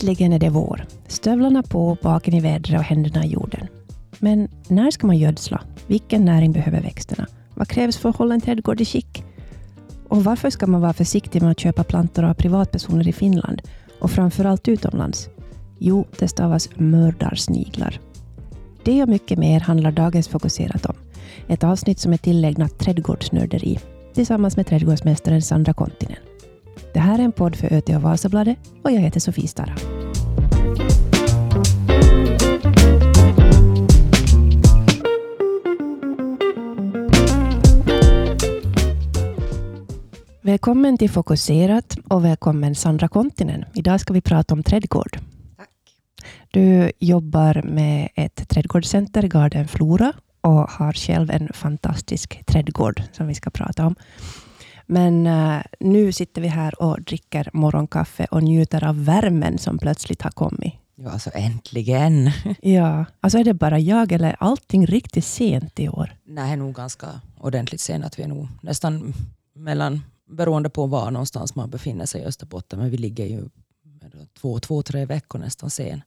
Äntligen är det vår. Stövlarna på, baken i vädret och händerna i jorden. Men när ska man gödsla? Vilken näring behöver växterna? Vad krävs för att hålla en trädgård i skick? Och varför ska man vara försiktig med att köpa plantor av privatpersoner i Finland och framförallt utomlands? Jo, det stavas mördarsniglar. Det och mycket mer handlar dagens fokuserat om. Ett avsnitt som är tillägnat trädgårdsnörderi tillsammans med trädgårdsmästaren Sandra Kontinen. Det här är en podd för ÖT och Vasabladet och jag heter Sofie Stara. Välkommen till Fokuserat och välkommen Sandra Kontinen. Idag ska vi prata om trädgård. Tack. Du jobbar med ett trädgårdscenter, Garden Flora, och har själv en fantastisk trädgård som vi ska prata om. Men uh, nu sitter vi här och dricker morgonkaffe och njuter av värmen som plötsligt har kommit. Ja, alltså äntligen. Ja, alltså är det bara jag eller är allting riktigt sent i år? Nej, nog ganska ordentligt sent. Att vi är nog nästan mellan, beroende på var någonstans man befinner sig i Österbotten, men vi ligger ju två, två, tre veckor nästan sen.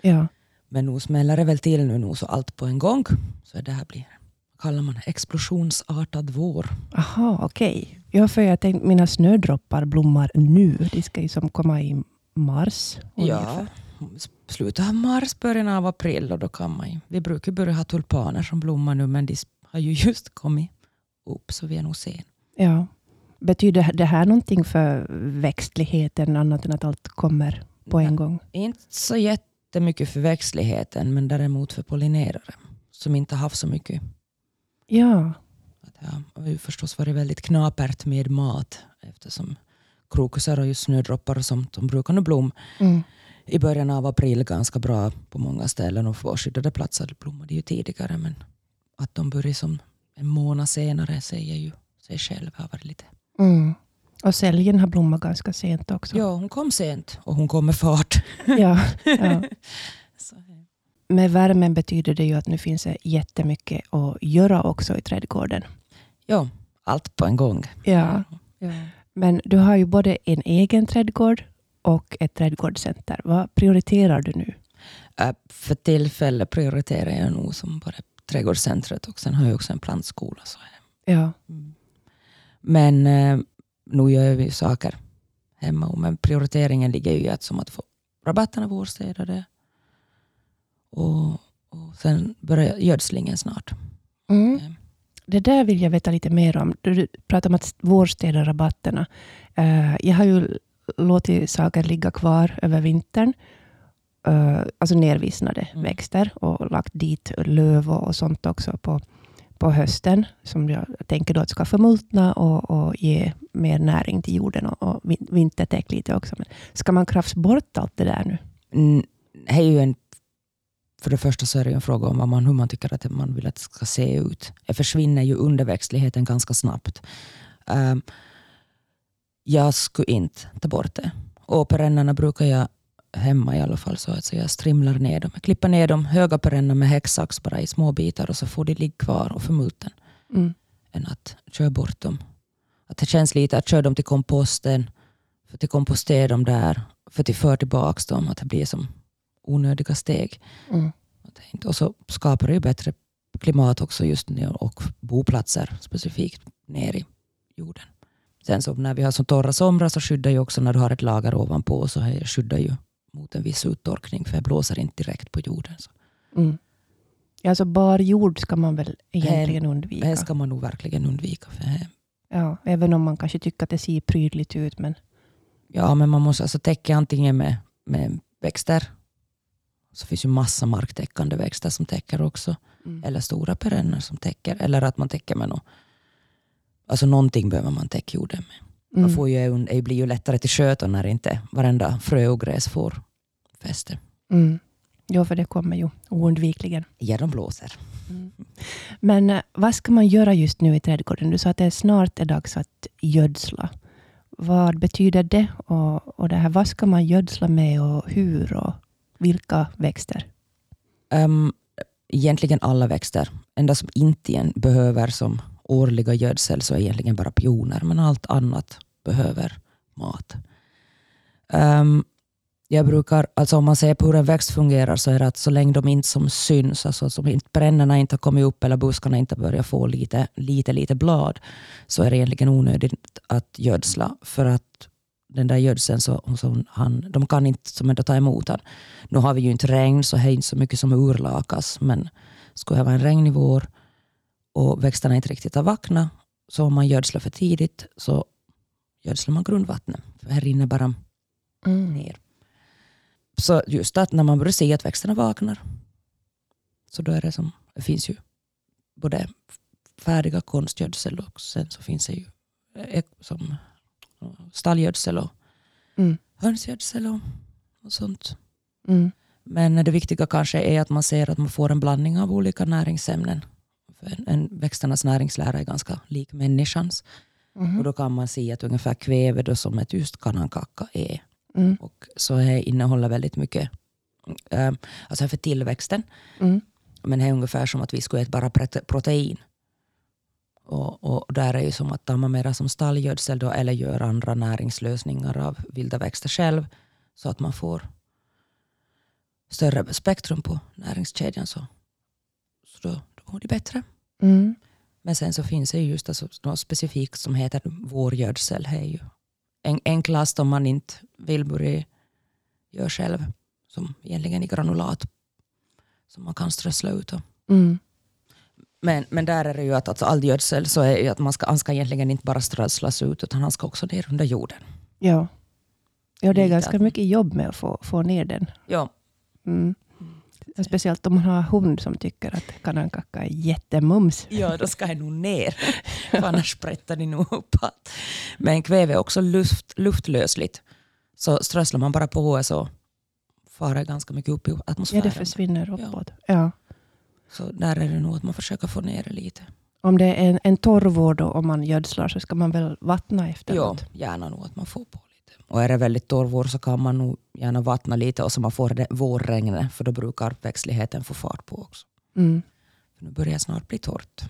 Ja. Men nu smäller det väl till nu, nu så allt på en gång. Så det här blir, kallar man explosionsartad vår. Aha, okej. Okay. Ja, för jag tänkte mina snödroppar blommar nu. De ska ju som komma i mars. Ja, slutet av mars, början av april. Och då kan man ju, vi brukar börja ha tulpaner som blommar nu, men de har ju just kommit upp, så vi är nog sen. Ja. Betyder det här någonting för växtligheten, annat än att allt kommer på en gång? Inte så jättemycket för växtligheten, men däremot för pollinerare som inte har haft så mycket. Ja. Det har ju förstås varit väldigt knapert med mat eftersom krokusar och just snödroppar och sånt, de brukar nu blomma Mm. i början av april ganska bra på många ställen och på skyddade platser blommade ju tidigare men att de börjar som en månad senare säger ju sig själv har varit lite Mm. Och säljen har blommat ganska sent också. Ja, hon kom sent och hon kom med fart. Ja, ja. Så, Med värmen betyder det ju att nu finns det jättemycket att göra också i trädgården. Ja, allt på en gång. Ja. Ja. Men du har ju både en egen trädgård och ett trädgårdscenter. Vad prioriterar du nu? Äh, För tillfället prioriterar jag nog som bara trädgårdscentret och sen har jag också en plantskola. Så. Ja. Men eh, nu gör vi saker hemma. Men prioriteringen ligger ju i att, som att få rabatterna vårstädade. Och, och sen börjar gödslingen snart. Mm. Eh, Det där vill jag veta lite mer om. Du pratar om att vårstäda rabatterna. Eh, jag har ju låtit saker ligga kvar över vintern. Uh, alltså nervissnade Mm. växter och lagt dit löv och, sånt också på, på hösten. Som jag tänker då att ska förmultna och, och ge mer näring till jorden och, och vin- vintertäck lite också. Men ska man krafsa bort allt det där nu? Mm, det är ju en, för det första så är det en fråga om vad man, hur man tycker att man vill att det ska se ut. Det försvinner ju underväxtligheten ganska snabbt. Um, jag skulle inte ta bort det. Och perennerna brukar jag hemma i alla fall så att säga, jag strimlar ner dem. Jag klipper ner de höga perennerna med häcksax bara i små bitar och så får de ligga kvar och förmultna Mm. än att köra bort dem. Att det känns lite att köra dem till komposten, för att kompostera dem där, för att föra tillbaka dem, att det blir som onödiga steg. Mm. Och så skapar det ju bättre klimat också just nu och boplatser specifikt ner i jorden. Sen så när vi har så torra somrar så skyddar ju också när du har ett lager ovanpå så här skyddar ju mot en viss uttorkning för det blåser inte direkt på jorden. Så Mm. Alltså bar jord ska man väl egentligen det undvika. här ska man nog verkligen undvika. För det- Ja, även om man kanske tycker att det ser prydligt ut. Men, Ja, men man måste alltså täcka antingen med, med växter. Så finns ju massa marktäckande växter som täcker också. mm. Eller stora perenner som täcker. Eller att man täcker med något. Alltså någonting behöver man täcka jorden med. Man Mm. får ju, det blir ju lättare till sköten när inte varenda frö och gräs får fäste. Mm. Jo, för det kommer ju oundvikligen. Ja, de blåser. Men eh, vad ska man göra just nu i trädgården? Du sa att det snart är dags att gödsla. Vad betyder det? Och, och det här, vad ska man gödsla med och hur och vilka växter? Um, egentligen alla växter. Enda som inte igen behöver som årliga gödsel så är egentligen bara pioner. Men allt annat behöver mat. Um, jag brukar, alltså om man ser på hur en växt fungerar så är det att så länge de inte som syns, alltså som inte, brännorna inte har kommit upp eller buskarna inte börjar få lite, lite, lite blad, så är det egentligen onödigt att gödsla. För att den där gödseln, så, så han, de kan inte som ändå ta emot den. Nu har vi ju inte regn, så det är inte så mycket som urlakas. Men skulle det vara en regnig vår och växterna inte riktigt har vaknat, så om man gödslar för tidigt så gödslar man grundvattnet. För här rinner bara Mm. ner. Så just att när man börjar se att växterna vaknar, så då är det som, det finns ju både färdiga konstgödsel och sen så finns det ju eh, som stallgödsel och Mm. hönsgödsel och, och sånt. Mm. Men det viktiga kanske är att man ser att man får en blandning av olika näringsämnen. För en, växternas näringslära är ganska lik människans. Mhm. Och då kan man se att ungefär kväve då som ett just kanankacka är. Mm. Och så det innehåller väldigt mycket eh, alltså för tillväxten. Mm. Men det är ungefär som att vi skulle äta bara prote- protein. Och, och där är ju som att tar man mera som stallgödsel då, eller gör andra näringslösningar av vilda växter själv så att man får större spektrum på näringskedjan så, så då, då mår de bättre. Mm. Men sen så finns det ju just alltså något specifikt som heter vårgödsel. Det är ju en, enklast om man inte vill börja göra själv. Som egentligen i granulat. Som man kan strössla ut. Och. Mm. Men, men där är det ju att alltså all gödsel så är ju att man ska, han ska egentligen inte bara strösslas ut utan han ska också ner under jorden. Ja. ja, det är ganska mycket jobb med att få, få ner den. Ja, Mm. Och Speciellt om man har hund som tycker att kanankacka är jättemums. ja då ska jag nog ner. För annars sprättar de nog uppåt. Men kväve är också luft, luftlösligt. Så strösslar man bara på så far det ganska mycket upp i Ja, atmosfären. det försvinner uppåt. Ja. Så där är det nog att man försöker få ner det lite. Om det är en, en torr vår då, om man gödslar så ska man väl vattna Ja, efteråt? gärna nog att man får på lite. Och är det väldigt torr vår så kan man nog gärna vattna lite och så man får det vårregnet för då brukar växtligheten få fart på också. Mm. För nu börjar det snart bli torrt.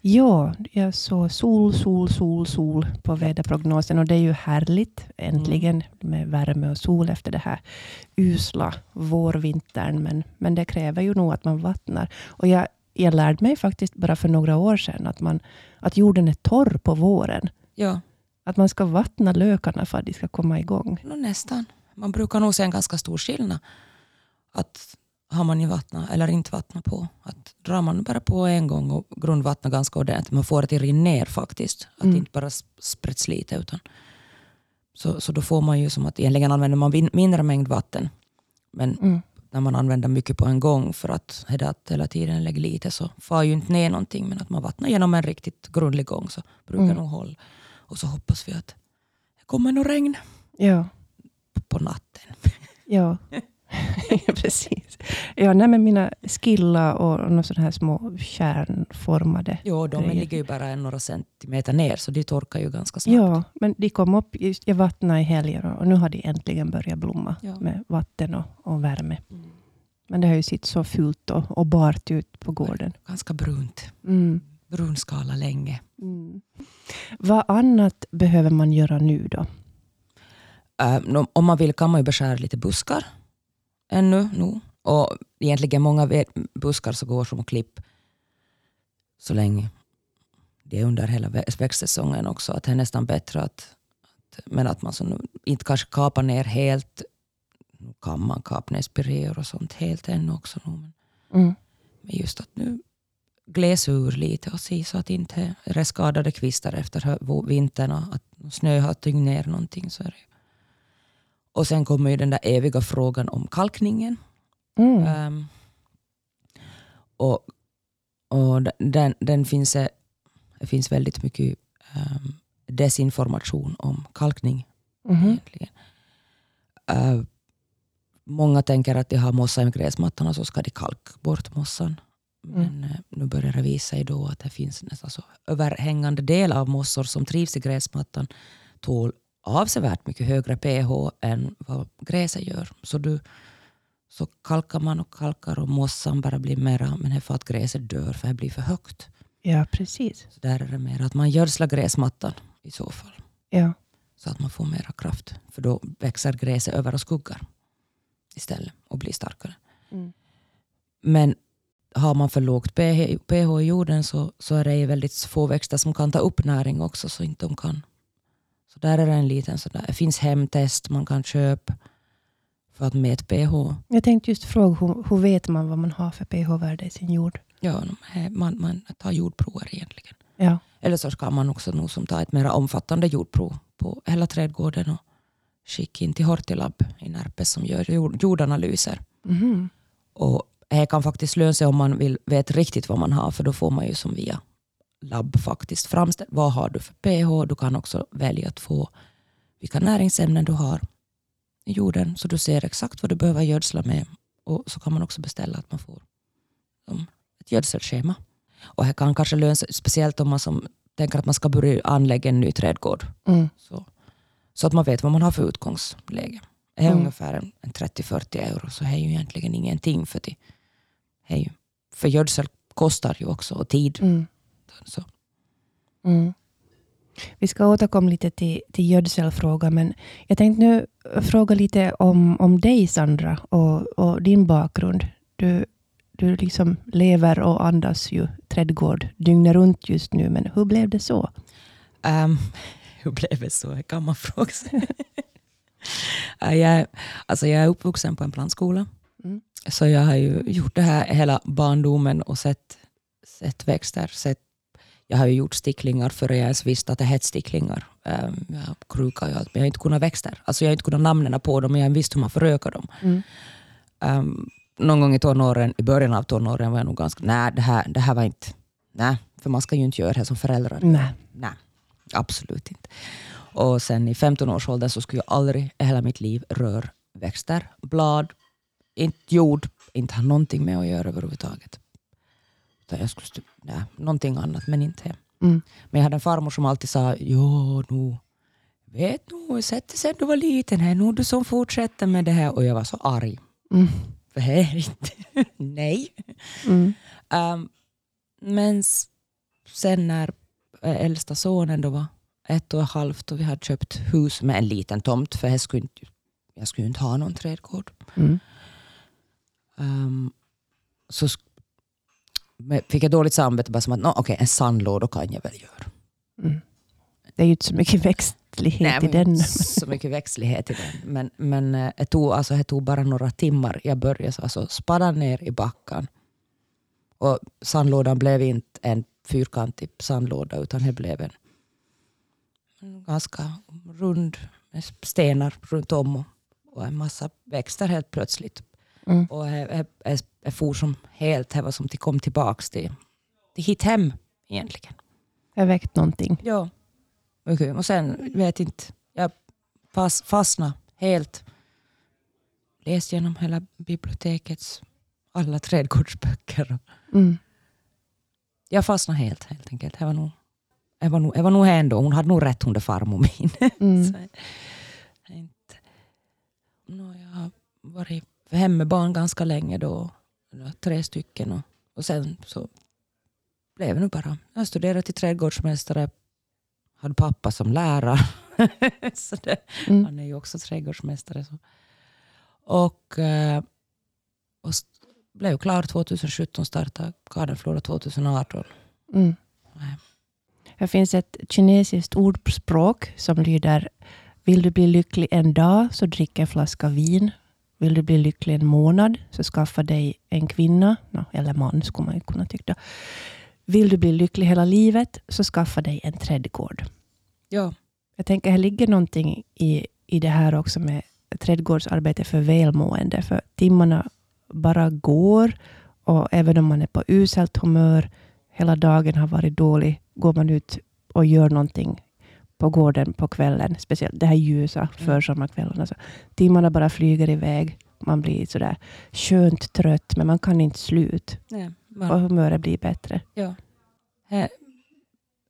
Ja, jag såg sol, sol, sol, sol på väderprognosen och det är ju härligt äntligen med värme och sol efter det här usla vårvintern. Men, men det kräver ju nog att man vattnar. Och jag, jag lärde mig faktiskt bara för några år sedan att, man, att jorden är torr på våren. Ja, Att man ska vattna lökarna för att de ska komma igång. nå nästan. Man brukar nog se en ganska stor skillnad. Att har man ju vattnat eller inte vattnat på. Att drar man bara på en gång och grundvattnar ganska ordentligt. Man får det till rinna ner faktiskt. Att Mm. det inte bara sp- sprätts lite. Utan, så, så då får man ju som att egentligen använder man min- mindre mängd vatten. Men Mm. när man använder mycket på en gång för att hela, hela tiden lägga lite så far ju inte ner någonting. Men att man vattnar genom en riktigt grundlig gång så brukar Mm. nog hålla. Och så hoppas vi att det kommer nog regn Ja, på natten. ja. precis. Ja, nej, men mina skilla och några sådana här små kärnformade Jo, de grejer. ligger ju bara några centimeter ner så de torkar ju ganska snabbt. Ja, men de kom upp, just, jag vattnade i helger och nu har de äntligen börjat blomma Ja. med vatten och, och värme. Mm. Men det har ju sett så fult och, och bart ut på gården. Ganska brunt. Mm. Brunskala länge. Mm. Vad annat behöver man göra nu då? Nå- om man vill kan man ju beskära lite buskar ännu. Nu. Och egentligen många buskar så går som klipp så länge det är under hela vä- växtsäsongen också. Att det är nästan bättre att, att men att man så inte kanske kapar ner helt. Nu kan man kapa ner spireor och sånt helt ännu också. Nu, men Mm. Men just att nu gläsa ur lite och se så att inte är skadade kvistar efter vintern och att snö har tyngt ner någonting. Så är det. Och sen kommer ju den där eviga frågan om kalkningen. Mm. Ehm, och och den, den finns, det det finns väldigt mycket ehm, desinformation om kalkning egentligen. Eh, många tänker att de har mossa i gräsmattan och så ska de kalka bort mossan. Men eh, nu börjar det visa sig då att det finns nästan så överhängande del av mossor som trivs i gräsmattan tål avsevärt mycket högre pH än vad gräset gör. Så, du, så kalkar man och kalkar och mossan bara blir mera, men det är för att gräset dör för det blir för högt. Ja, precis. Så där är det mer att man gödslar gräsmattan i så fall Ja. så att man får mera kraft. För då växer gräset över och skuggar. istället och bli starkare. Mm. Men har man för lågt pH, pH i jorden så, så är det väldigt få växter som kan ta upp näring också. Så inte de kan. Så där är det en liten sådär. Det finns hemtest man kan köpa för att mäta pH. Jag tänkte just fråga, hur, hur vet man vad man har för pH-värde i sin jord? Ja, man, man tar jordprover egentligen. Ja. Eller så ska man också nog som ta ett mer omfattande jordprov på hela trädgården och skicka in till Hortilab i Närpes som gör jord, jordanalyser. Mhm. Och det kan faktiskt löna sig om man vill vet riktigt vad man har för då får man ju som via labb faktiskt framställt vad har du för pH. Du kan också välja att få vilka näringsämnen du har i jorden så du ser exakt vad du behöver gödsla med. Och så kan man också beställa att man får um, ett gödselschema. Och det kan kanske löna sig, speciellt om man som tänker att man ska börja anlägga en ny trädgård. Mm. Så, så att man vet vad man har för utgångsläge. Det är Mm. ungefär en, en 30-40 euro så det är ju egentligen ingenting för det. det ju, för gödsel kostar ju också och tid. Mm. Så. Mm. Vi ska återkomma lite till, till gödselfrågan, men jag tänkte nu fråga lite om, om dig Sandra och, och din bakgrund. Du, du liksom lever och andas ju trädgård dygnet runt just nu, men hur blev det så? Um, hur blev det så? kan man fråga sig. Ja, jag, alltså jag är uppvuxen på en plantskola. Mm. Så jag har ju gjort det här hela barndomen och sett, sett växter. Sett, jag har ju gjort sticklingar före jag ens visste att det hette sticklingar. Um, jag har krukar och allt, men jag har inte kunnat växter. Alltså jag har inte kunnat namnen på dem, men jag har visst hur man förökar dem. Mm. Um, någon gång i tonåren, i början av tonåren var jag nog ganska, nej det här, det här var inte, nej, för man ska ju inte göra det som föräldrar. Nej. Nej, absolut inte. Och sen i 15-årsåldern så skulle jag aldrig i hela mitt liv röra växter, blad, inte jord, inte ha någonting med att göra överhuvudtaget. Utan jag skulle, stu- nej, någonting annat, men inte det. Mm. Men jag hade en farmor som alltid sa, jo, nu vet nu, sätt dig sen du var liten, här nu du som fortsätter med det här. Och jag var så arg. Mm. För det är inte, nej. Mm. Um, men sen när eh, äldsta sonen då var ett och ett halvt och vi hade köpt hus med en liten tomt för jag skulle inte, jag skulle inte ha någon trädgård. Um, så fick jag dåligt samvete bara som att no, okej, en sandlåda kan jag väl göra. Mm. Det är ju inte så mycket växtlighet i men den. Så mycket växtlighet i den. Men, men eh, det, tog, alltså, det tog bara några timmar. Jag började så, alltså, spadda ner i backen. Och sandlådan blev inte en fyrkantig sandlåda utan det blev en, en ganska rund med stenar runt om och, och en massa växter helt plötsligt. Mm. Och jag, jag, jag, jag for som helt, det var som att kom tillbaka till, till hit hem egentligen. Jag väckt någonting. Ja. Mycket. Och sen, vet inte, jag fas, fastnade helt. Läst genom hela bibliotekets alla trädgårdsböcker. Mm. Jag fastnade helt helt enkelt. Det var nog, det var nog, det var nog ändå, hon hade nog rätt hon det farmor min. Mm. Så, inte, nå, jag har varit hemma med barn ganska länge då. Tre stycken. Och, och sen så blev det nu bara. Jag studerade till trädgårdsmästare. Hade pappa som lärare. så det, Mm. han är ju också trädgårdsmästare. Så. Och, eh, och blev klar 2017, startade Gardenflora 2018. Mm. Det finns ett kinesiskt ordspråk som lyder Vill du bli lycklig en dag så drick en flaska vin. Vill du bli lycklig en månad så skaffa dig en kvinna. Eller man skulle man ju kunna tycka. Vill du bli lycklig hela livet så skaffa dig en trädgård. Ja, Jag tänker här ligger någonting i, i det här också med trädgårdsarbete för välmående. För timmarna bara går och även om man är på uselt humör, hela dagen har varit dålig, går man ut och gör någonting på gården på kvällen, speciellt det här ljusa försommarkvällarna. Så timmarna bara flyger iväg. Man blir sådär skönt trött, men man kan inte sluta. nej, Och humöret blir bättre. ja.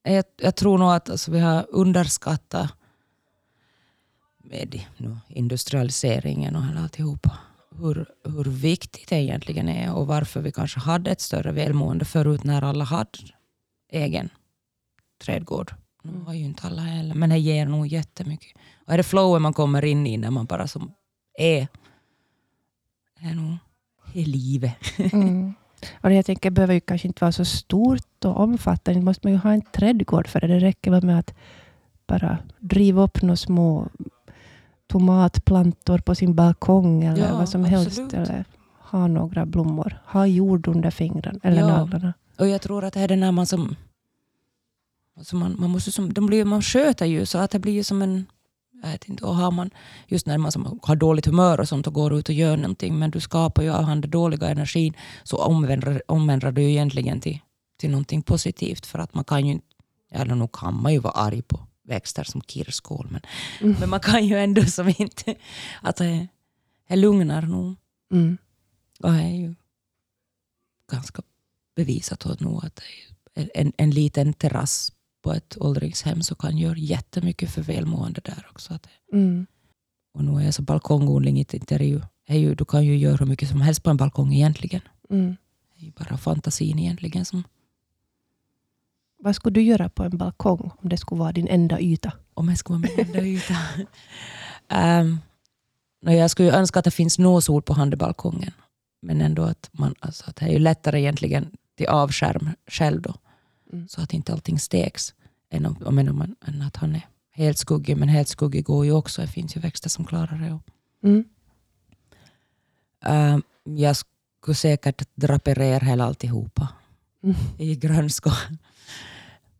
Jag, jag tror nog att alltså, vi har underskattat med nu, industrialiseringen och alltihopa hur, hur viktigt det egentligen är och varför vi kanske hade ett större välmående förut när alla hade egen trädgård. Nu Mm. har ju inte alla heller, men det ger nog jättemycket. Och är det flowen man kommer in i när man bara som är är nog i livet. Mm. Och jag tänker, det behöver ju kanske inte vara så stort och omfattande. måste man ju ha en trädgård för det. Det räcker väl med att bara driva upp några små tomatplantor på sin balkong eller Ja, vad som absolut. helst. Eller ha några blommor. Ha jord under fingrarna eller Ja. naglarna. Och jag tror att det är det när man som... Alltså man, man, måste som de blir, man sköter ju så att det blir ju som en... Jag vet inte, och har man, just när man som har dåligt humör och sånt och går ut och gör någonting men du skapar ju av den dåliga energin så omvänder, omvänder du ju egentligen till, till någonting positivt för att man kan ju inte... Eller nog kan man ju vara arg på växter som kirskål men, Mm. men man kan ju ändå som inte... Att det, det lugnar nog. Mm. Och det är ju ganska bevisat nog att det är en, en liten terrass på ett åldringshem så kan göra jättemycket för välmående där också. Att det, Mm. och nu är så balkongodling inte, är ju, är ju, du kan ju göra hur mycket som helst på en balkong egentligen. Mm. Det är ju bara fantasin egentligen som, Vad skulle du göra på en balkong om det skulle vara din enda yta? om jag skulle vara min enda yta. um, jag skulle ju önska att det finns nå sol på handbalkongen. Men ändå att, man, alltså att det är ju lättare egentligen till avskärm själv då. Mm. Så att inte allting stegs. Än, om, om, om, man- än att han är helt skuggig. Men helt skuggig går ju också. Det finns ju växter som klarar det. Mm. Ehm, jag skulle säkert draperera hela alltihopa Mm. i grönska.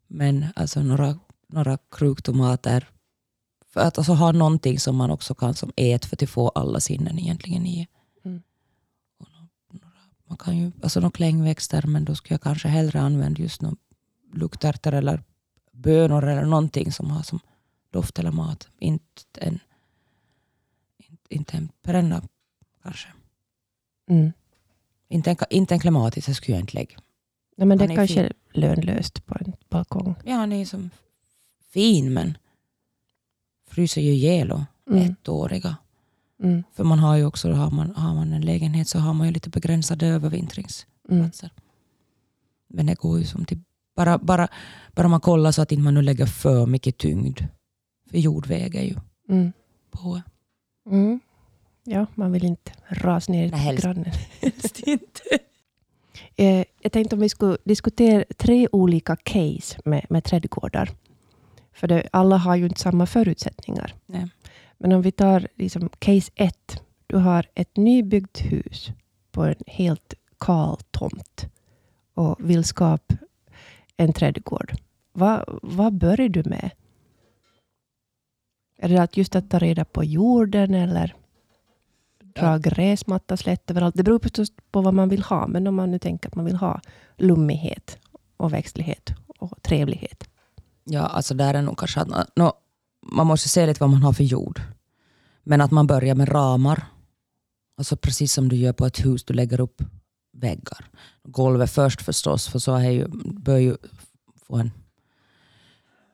Men alltså några, några kruktomater. För att alltså ha någonting som man också kan som ät för att få alla sinnen egentligen i. Mm. Och nå- några, man kan ju, alltså några klängväxter men då skulle jag kanske hellre använda just några luktärtor eller bönor eller någonting som har som doft eller mat. Inte en, inte, en perenna kanske. Mm. Inte en, inte en klimatisk, det skulle jag inte lägga. Nej, men det Han är är kanske är lönlöst på en balkong. Ja, han är som fin men fryser ju ihjäl och Mm. ettåriga. Mm. För man har ju också, har man, har man en lägenhet så har man ju lite begränsade övervintringsplatser. Mm. Men det går ju som till, bara, bara, bara man kollar så att inte man nu lägger för mycket tyngd. För jord väger ju Mm. på. Mm. Ja, man vill inte ras ner Nej, helst. grannen. Helst inte. Eh, jag tänkte om vi skulle diskutera tre olika case med, med trädgårdar. För det, alla har ju inte samma förutsättningar. Nej. Men om vi tar liksom case ett. Du har ett nybyggt hus på en helt kal tomt och vill skapa en trädgård. Vad, vad börjar du med? Är det att just att ta reda på jorden eller dra Ja. gräsmatta slätt överallt? Det beror förstås på vad man vill ha. Men om man nu tänker att man vill ha lummighet och växtlighet och trevlighet. Ja, alltså där är nog kanske att nå, man måste se lite vad man har för jord. Men att man börjar med ramar. Alltså precis som du gör på ett hus, du lägger upp väggar. Golvet först förstås, för så är ju, bör ju få en,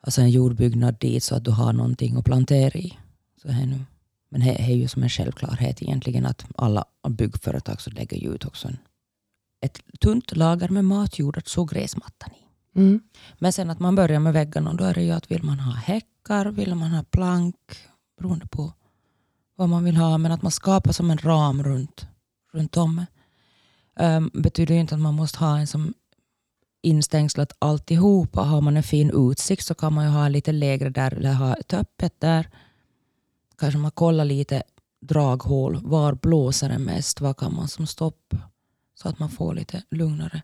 alltså en jordbyggnad dit så att du har någonting att plantera i. Så här nu. Men det är ju som en självklarhet egentligen att alla byggföretag så lägger ju ut också en, ett tunt lager med matjord att så gräsmattan i. Mm. Men sen att man börjar med väggarna, och då är det ju att vill man ha häckar, vill man ha plank, beroende på vad man vill ha, men att man skapar som en ram runt, runt om. Um, betyder ju inte att man måste ha en som instängslat alltihopa. Har man en fin utsikt så kan man ju ha lite lägre där eller ha ett öppet där. Kanske man kollar lite draghål, var blåser det mest, vad kan man som stopp så att man får lite lugnare.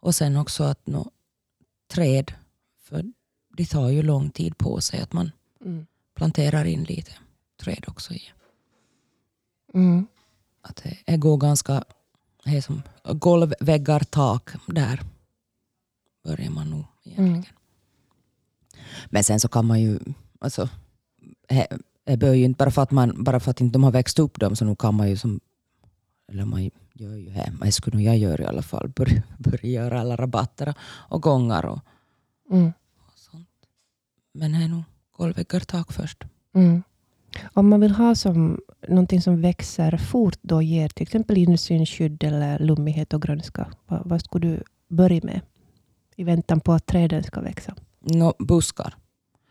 Och sen också att nå, träd, för det tar ju lång tid på sig att man Mm. planterar in lite träd också i. Mm. Att det- det går ganska, det är som golv, väggar, tak, där börjar man nog egentligen. Mm. Men sen så kan man ju, alltså, det- bör ju inte, bara för att, man, bara för att inte de har växt upp dem så nu kan man ju som, eller man gör ju det, det skulle nog jag göra i alla fall, börja, börja göra alla rabatter och gångar och, Mm. och sånt. Men det är nog golvväggar, tak först. Mm. Om man vill ha som någonting som växer fort då ger till exempel insynsskydd eller lummighet och grönska. Vad, vad skulle du börja med i väntan på att träden ska växa? Nå, buskar.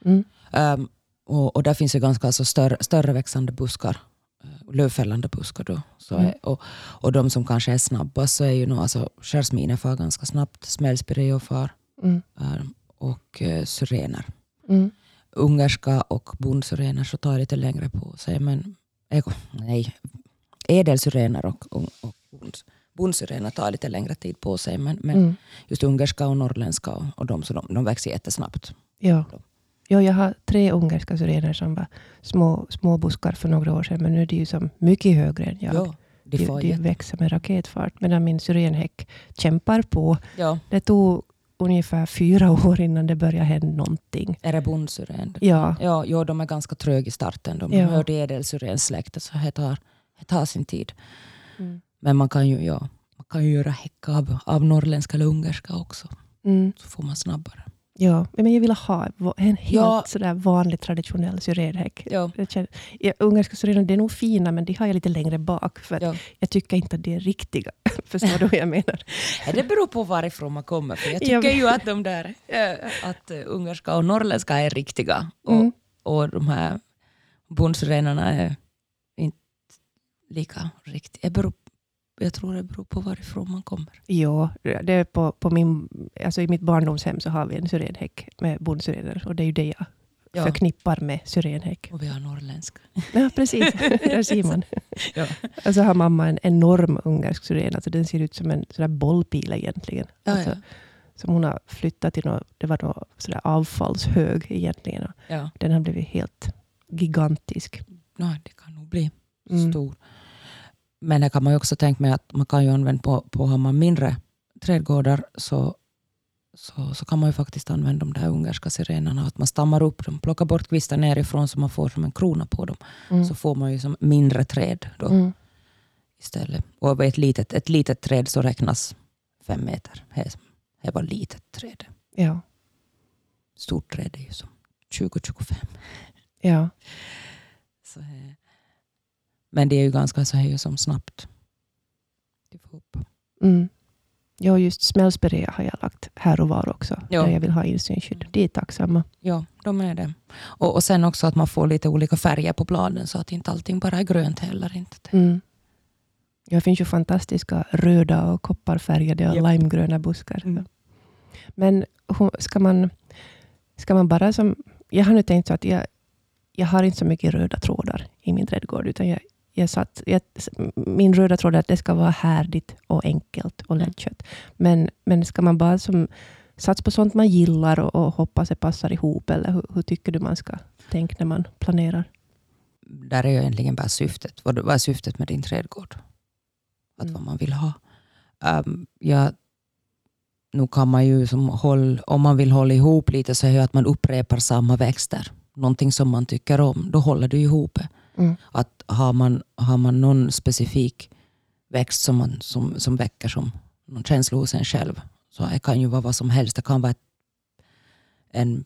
Mm. Ehm, och, och där finns ju ganska alltså större, större växande buskar. eh, lövfällande buskar. Då. Så Mm. och, och de som kanske är snabbast så är ju nog alltså, skärsminer far ganska snabbt, smällspireo far Mm. eh, och eh, syrener. Mm. Ungerska och bondsyrener så tar lite längre på sig. Men nej, ädelsyrener och, och, och bond, bondsyrener tar lite längre tid på sig. Men, men Mm. just ungerska och norrländska och, och de, så de, de växer jättesnabbt. Ja. ja, jag har tre ungerska syrener som var små, små buskar för några år sedan. Men nu är de ju som mycket högre än jag. Ja, de de, de växer med raketfart. Medan min syrenhäck kämpar på. ja, Det tog ungefär fyra år innan det började hända någonting. är det bondsyren? Ja, Ja, jo, de är ganska tröga i starten. De Ja. hör till ädelsyrensläktet så det tar, det tar sin tid. Mm. Men man kan ju, ja, man kan ju göra häck av, av norrländska eller ungerska också. mm, Så får man snabbare. Ja. men jag vill ha en helt Ja. sådär vanlig traditionell syrenhäck. Ja. Ja, ungerska syrener det är nog fina men de har jag lite längre bak. För Ja. Jag tycker inte att de är riktiga. Förstår du vad jag menar? Ja, Det beror på varifrån man kommer. För jag tycker vet. ju att de där eh, att eh, ungerska och norrländska är riktiga. Och, Mm. och de här bondsrenarna är inte lika riktiga. Jag, beror, jag tror det beror på varifrån man kommer. Ja, det är på, på min, alltså i mitt barndomshem så har vi en syrenhäck med bondsyrener. Och det är ju det jag Ja. förknippar med syrenhäck. Och vi har norrländska. Ja, precis. Där ser man. Ja. Och så har mamma en enorm ungersk syren. Alltså den ser ut som en sådär bollpil egentligen. Ja, alltså, ja. Som hon har flyttat till något, det var något sådär avfallshög egentligen. Ja. Den har blivit helt gigantisk. No, det kan nog bli Mm. stor. Men det kan man ju också tänka mig att man kan ju använda på, på har man mindre trädgårdar så, så, så kan man ju faktiskt använda de där ungerska sirenerna. Att man stammar upp dem, plockar bort kvistar nerifrån så man får som en krona på dem. Mm. Så får man ju som mindre träd då Mm. istället. Och ett litet, ett litet träd så räknas fem meter. Det var litet träd. Ja. Stort träd är ju som 20-25. ja. Så, men det är ju ganska så här som snabbt. Det får upp. Mm. Ja, just smällspirea har jag lagt här och var också. Ja. Där jag vill ha insynsskydd. De är tacksamma. Ja, de är det. Och, och sen också att man får lite olika färger på bladen så att inte allting bara är grönt heller. Inte. Mm. Ja, det finns ju fantastiska röda och kopparfärgade och Japp. limegröna buskar. Mm. Men ska man, ska man bara som... Jag har nu tänkt så att jag, jag har inte så mycket röda trådar i min trädgård. Utan jag, jag satt, jag, min röda tråd är att det ska vara härdigt och enkelt och lättkött. Men, men ska man bara som satsa på sånt man gillar och, och hoppas det passar ihop? Eller hur, hur tycker du man ska tänka när man planerar? Där är ju egentligen bara syftet. Vad, vad är syftet med din trädgård? Att Mm. vad man vill ha. Um, ja, nu kan man ju som håll, om man vill hålla ihop lite så är det att man upprepar samma växter. Någonting som man tycker om, då håller det ihop. Mm. Att har man, har man någon specifik växt som, man, som, som väcker som någon känsla hos en själv. Så det kan ju vara vad som helst. Det kan vara ett, en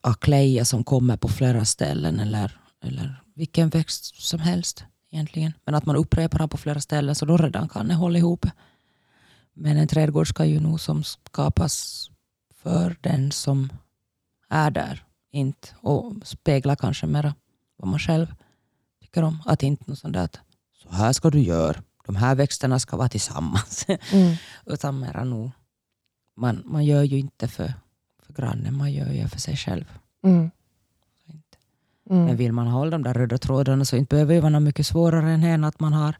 akleja som kommer på flera ställen eller, eller vilken växt som helst egentligen. Men att man upprepar den på flera ställen så då redan kan det hålla ihop. Men en trädgård ska ju nog som skapas för den som är där. Inte, och spegla kanske mera vad man själv tycker om. Att inte något sånt där att så här ska du göra. De här växterna ska vara tillsammans. Mm. Utan mera nog. Man, man gör ju inte för, för grannen, man gör ju för sig själv. Mm. Mm. Men vill man hålla de där röda trådarna så inte behöver det vara mycket svårare än en att man har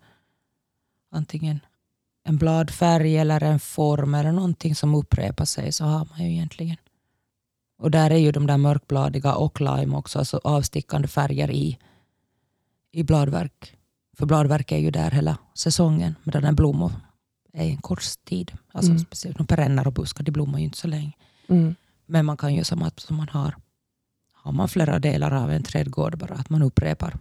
antingen en bladfärg eller en form eller någonting som upprepar sig så har man ju egentligen. Och där är ju de där mörkbladiga och lime också, alltså avstickande färger i, i bladverk. För bladverk är ju där hela säsongen medan en blommor är en kort tid. Alltså Mm. speciellt de perenner och buskar, de blommar ju inte så länge. Mm. Men man kan ju som att som man har, har man flera delar av en trädgård bara att man upprepar.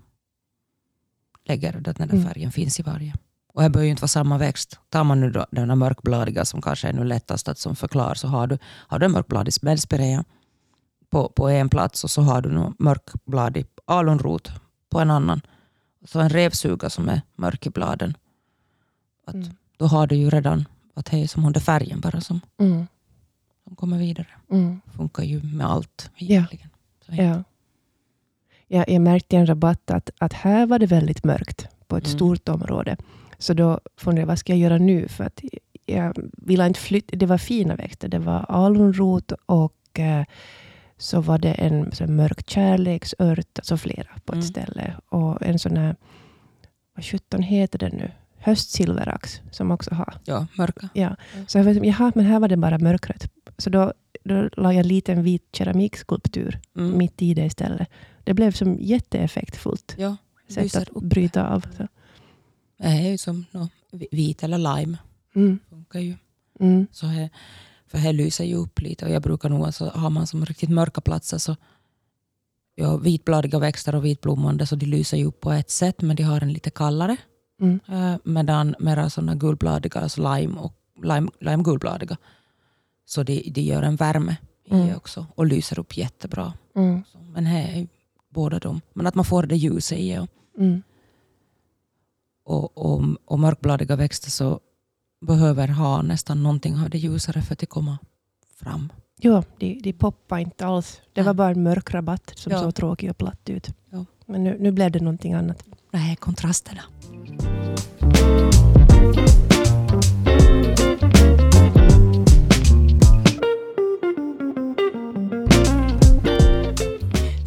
Lägger den där Mm. färgen finns i varje. Och det behöver ju inte vara samma växt. Tar man nu då den mörkbladiga som kanske är nu lättast att som förklara så har du, har du en mörkbladig smällspirea på, på en plats och så har du någon mörkbladig alunrot på en annan. Så en revsuga som är mörk i bladen. Att Mm. Då har du ju redan att det är som under färgen bara som, Mm. som kommer vidare Mm. funkar ju med allt Ja. egentligen. Så Ja. jag, jag märkte i en rabatt att, att här var det väldigt mörkt på ett Mm. stort område. Så då funderade jag, vad ska jag göra nu? För att jag ville inte flytta. Det var fina växter. Det var alunrot och eh, så var det en så mörk kärleksört, alltså flera på ett Mm. ställe. Och en sån här, vad sjutton heter den nu? Höstsilverax som också har. Ja, mörka. Ja. Mm. Så jag vet, jaha, men här var det bara mörkret. Så då, då la jag en liten vit keramikskulptur Mm. mitt i det istället. Det blev som jätteeffektfullt Ja, sätt att upp. bryta av. Så. Det är ju som no, vit eller lime. Mm, Funkar ju. mm, Så här, för här lyser ju upp lite och jag brukar nog, alltså, har man som riktigt mörka platser så ja, vitbladiga växter och vitblommande så de lyser ju upp på ett sätt men de har en lite kallare. mm, Eh, medan mera sådana gulbladiga, alltså lime och lime, lime gulbladiga, så de, de gör en värme i Mm. också och lyser upp jättebra. mm, Så, men här är båda de. Men att man får det ljuset i och, mm, och, och, och mörkbladiga växter så behöver ha nästan någonting av det ljusare för att kommer fram. Jo, de, de poppade inte alls. Det var bara en mörk rabatt som Ja. såg tråkig och platt ut. Ja. Men nu, nu blev det någonting annat. Det här är kontrasterna.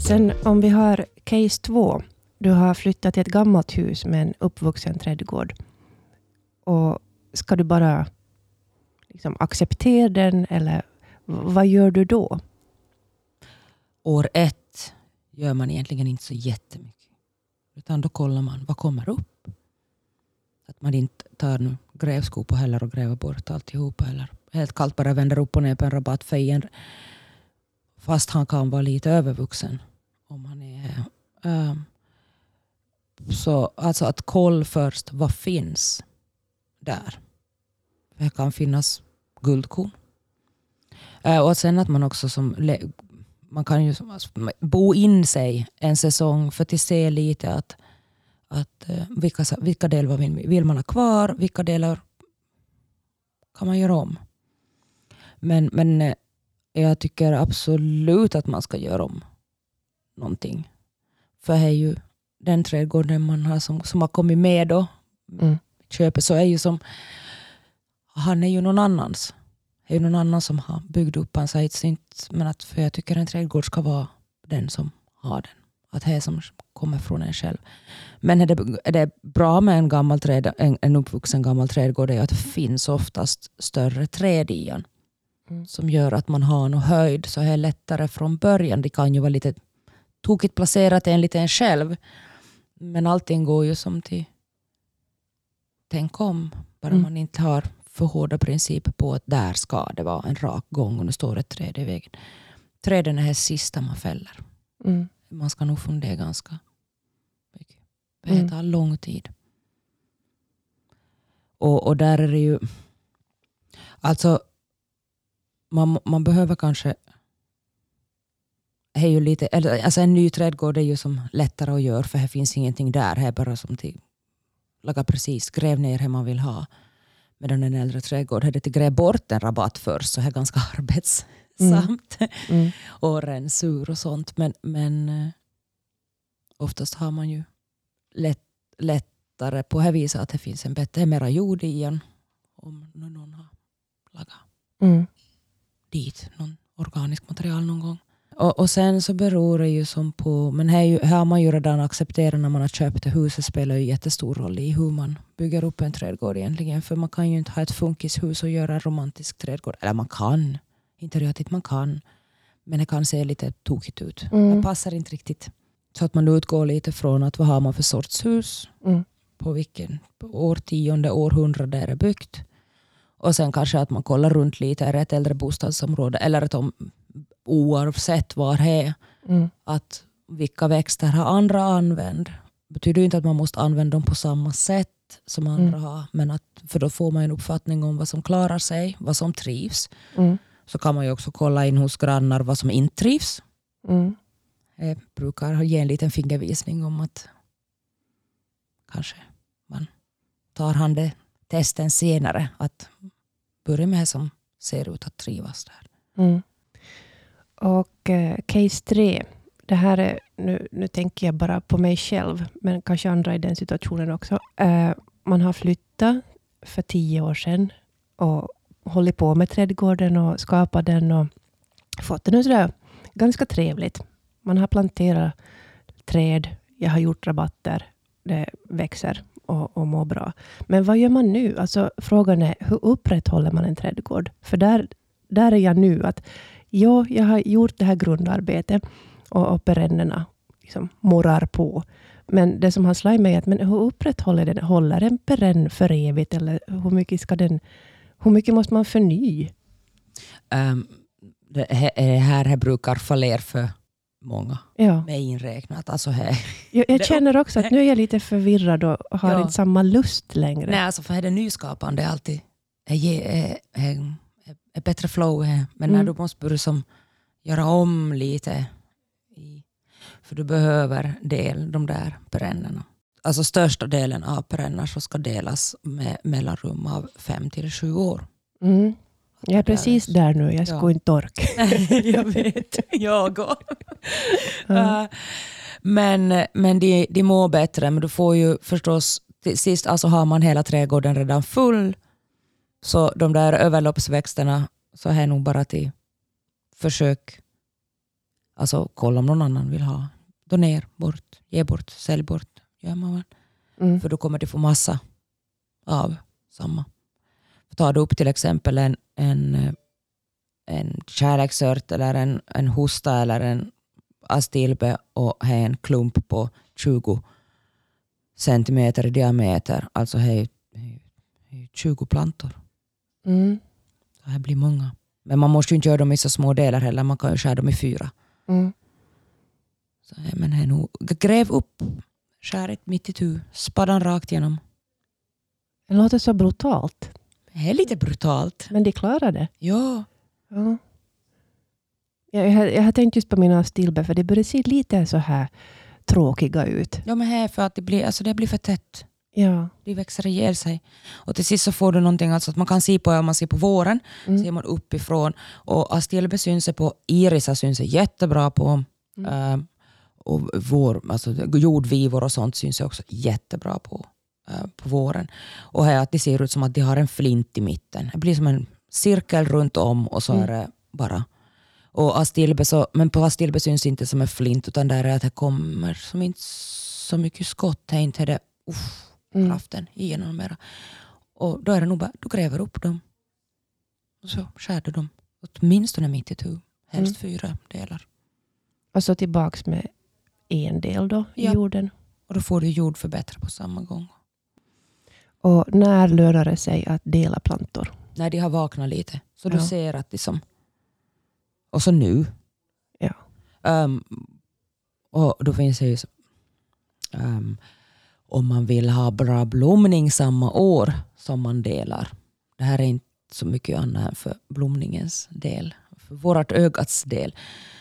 Sen om vi har case två. Du har flyttat till ett gammalt hus med en uppvuxen trädgård. Och ska du bara liksom acceptera den eller vad gör du då? År ett gör man egentligen inte så jättemycket. Utan då kollar man vad kommer upp. Att man inte tar nu grävskopor heller och gräver bort alltihopa. Eller helt kallt bara vänder upp och ner på en rabatt för en, fast han kan vara lite övervuxen. Om han är, Um, så alltså att koll först, vad finns där? Det kan finnas guldkorn. Eh, och sen att man också som man kan ju som- bo in sig en säsong för att se lite att, att eh, vilka, vilka delar vill, vill man ha kvar, vilka delar kan man göra om. Men, men eh, jag tycker absolut att man ska göra om någonting. För det är ju den trädgården man har som, som har kommit med då, Mm köpet, så är ju som, han är ju någon annans. Det är ju någon annan som har byggt upp hans men att, för jag tycker en trädgård ska vara den som har den. Att det är som kommer från en själv. Men är det, är det bra med en, gammal träd, en, en uppvuxen gammal trädgård är att det finns oftast större träd i den. Mm. Som gör att man har någon höjd så är det lättare från början. Det kan ju vara lite tokigt placerat enligt en själv. Men allting går ju som till tänk om. Bara Mm. man inte har för hårda principer på att där ska det vara en rak gång och nu står ett träd i vägen. Träden är det sista man fäller. Mm. Man ska nog fundera ganska mycket. Det Mm. tar lång tid. Och, och där är det ju... Alltså, man, man behöver kanske... Är ju lite, alltså en ny trädgård är ju som lättare att göra för det finns ingenting där. Det är bara som till laga precis, gräv ner det man vill ha. Medan en äldre trädgård, hade till gräv bort en rabatt först så är det ganska arbetsamt Mm. och rensur och sånt. Men, men eh, oftast har man ju lätt, lättare på det här viset att det finns en bättre, mera jord i en. Om någon har lagat Mm. dit någon organisk material någon gång. Och, och sen så beror det ju som på, men här, är ju, här har man ju redan accepterat när man har köpt det huset spelar ju jättestor roll i hur man bygger upp en trädgård egentligen. För man kan ju inte ha ett funkishus och göra en romantisk trädgård. Eller man kan, inte det att man kan. Men det kan se lite tokigt ut. Mm. Det passar inte riktigt. Så att man utgår lite från att vad har man för sorts hus. Mm. På vilken årtionde, århundrade är det byggt. Och sen kanske att man kollar runt lite, är det ett äldre bostadsområde eller ett om, oavsett var det är, Mm. att vilka växter har andra använt. betyder ju inte att man måste använda dem på samma sätt som andra Mm. har. Men att, för då får man en uppfattning om vad som klarar sig, vad som trivs. Mm. Så kan man ju också kolla in hos grannar vad som inte trivs. Mm. Det brukar ge en liten fingervisning om att kanske man tar han det testen senare. Att börja med det som ser ut att trivas där. Mm. Och eh, case 3. det här är, nu, nu tänker jag bara på mig själv, men kanske andra i den situationen också. Eh, man har flyttat för tio år sedan och hållit på med trädgården och skapat den och fått den sådär ganska trevligt. Man har planterat träd, jag har gjort rabatter, det växer och, och mår bra. Men vad gör man nu? Alltså, frågan är, hur upprätthåller man en trädgård? För där, där är jag nu. att Ja, jag har gjort det här grundarbetet och, och perennerna liksom morrar på. Men det som har slagit mig är att men hur upprätthåller den? Håller en perenn för evigt? Eller hur mycket, ska den, hur mycket måste man förny? Um, det här, här brukar fallera för många, ja. mig inräknat. Alltså här. Jag, jag känner också att nu är jag lite förvirrad och har ja. inte samma lust längre. Nej, alltså för det nyskapande alltid är, är, är, är bättre flow. Här. Men mm. när du måste börja som, göra om lite, i, för du behöver del de där perennerna. Alltså största delen av perenner så ska delas med mellanrum av fem till sju år. Mm. Jag är precis där nu, jag ska ja. inte orka. jag vet, jag går. uh, men men de, de mår bättre, men du får ju förstås, till sist alltså har man hela trädgården redan full, så de där överloppsväxterna så är nog bara till försök, alltså kolla om någon annan vill ha. Donera bort, ge bort, sälj bort, gör man väl. Mm. För då kommer du få massa av samma. Tar du upp till exempel en, en, en kärleksört eller en, en hosta eller en astilbe och har en klump på 20 centimeter i diameter, alltså har 20 plantor. Mm. Så här blir många. Men man måste ju inte göra dem i så små delar heller, man kan ju skära dem i fyra. Mm. Så, men här nog, gräv upp, skär ett mitt i tu, spadan rakt igenom. Det låter så brutalt. Det är lite brutalt. Men de klarar det? Ja. ja. Jag, jag, jag har tänkt just på mina stilbär, för det börjar se lite så här tråkiga ut. Ja, men här för att det blir, alltså det blir för tätt. Ja. De växer ihjäl sig. Och till sist så får du någonting, alltså att man kan se på, om man ser på våren, mm. ser man uppifrån. Och astilbe syns på, irisa syns jättebra på. Mm. Uh, och vår, alltså jordvivor och sånt syns också jättebra på. Eh, på våren. Och här att det ser ut som att de har en flint i mitten. Det blir som en cirkel runt om och så är det bara. Och astilbe så, men på astilbe syns inte som en flint utan där är att det kommer som inte så mycket skott. Det är inte det uff, mm. kraften igenom mera. Och då är det nog bara, du gräver upp dem. Och så skär du dem. Åtminstone mitt i tu. Helst mm. fyra delar. Och så tillbaks med en del då i ja. jorden. Och då får du jordförbättra på samma gång. Och när lönar det sig att dela plantor? När de har vaknat lite. Så du ser att de som... Och så nu. Ja. Um, och då finns det ju... Um, om man vill ha bra blomning samma år som man delar. Det här är inte så mycket annat än för blomningens del. För vårt ögats del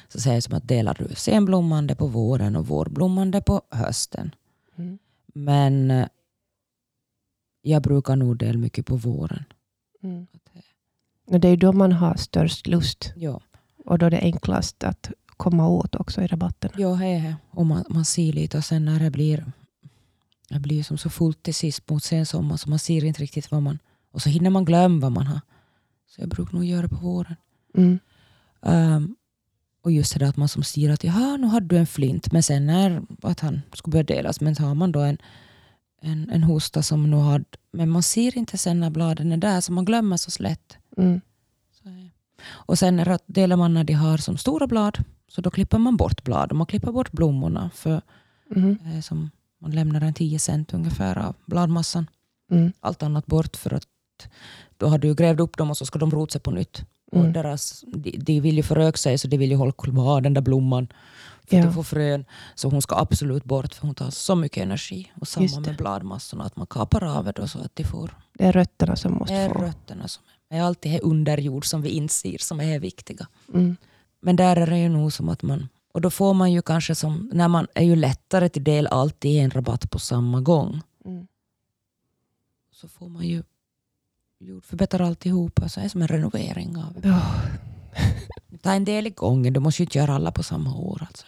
så säger jag som att delar du senblommande på våren och vårblommande på hösten. Mm. Men eh, jag brukar nog dela mycket på våren. Mm. Det är då man har störst lust. Ja. Och då är det enklast att komma åt också i rabatten. Ja, hej, och man, man ser lite och sen när det blir, det blir som så fullt till sist mot sensommar så man ser inte riktigt vad man... Och så hinner man glömma vad man har. Så jag brukar nog göra på våren. Mm. Um, och just det där att man som ser att jaha, nu hade du en flint, men sen när att han skulle börja delas, men så har man då en en, en hosta som nu har, men man ser inte sen när bladen är där så man glömmer så lätt. Mm. Och sen delar man när de har som stora blad, så då klipper man bort blad och man klipper bort blommorna. För mm. eh, som man lämnar en 10 cent ungefär av bladmassan. Mm. Allt annat bort för att då har du grävt upp dem och så ska de rota sig på nytt. Och mm. deras, de, de, vill ju föröka sig så de vill ju hålla kvar den där blomman för ja. att få frön. Så hon ska absolut bort för hon tar så mycket energi. Och samma med bladmassorna, att man kapar av det så att de får... Det är rötterna som måste det är få... rötterna som är, är alltid är underjord som vi inser som är viktiga. Mm. Men där är det ju nog som att man... Och då får man ju kanske som... När man är ju lättare till del alltid en rabatt på samma gång. Mm. Så får man ju jordförbättra alltihopa. Så är det som en renovering av... Oh. Ta en del i gången. Du måste ju inte göra alla på samma år. Alltså.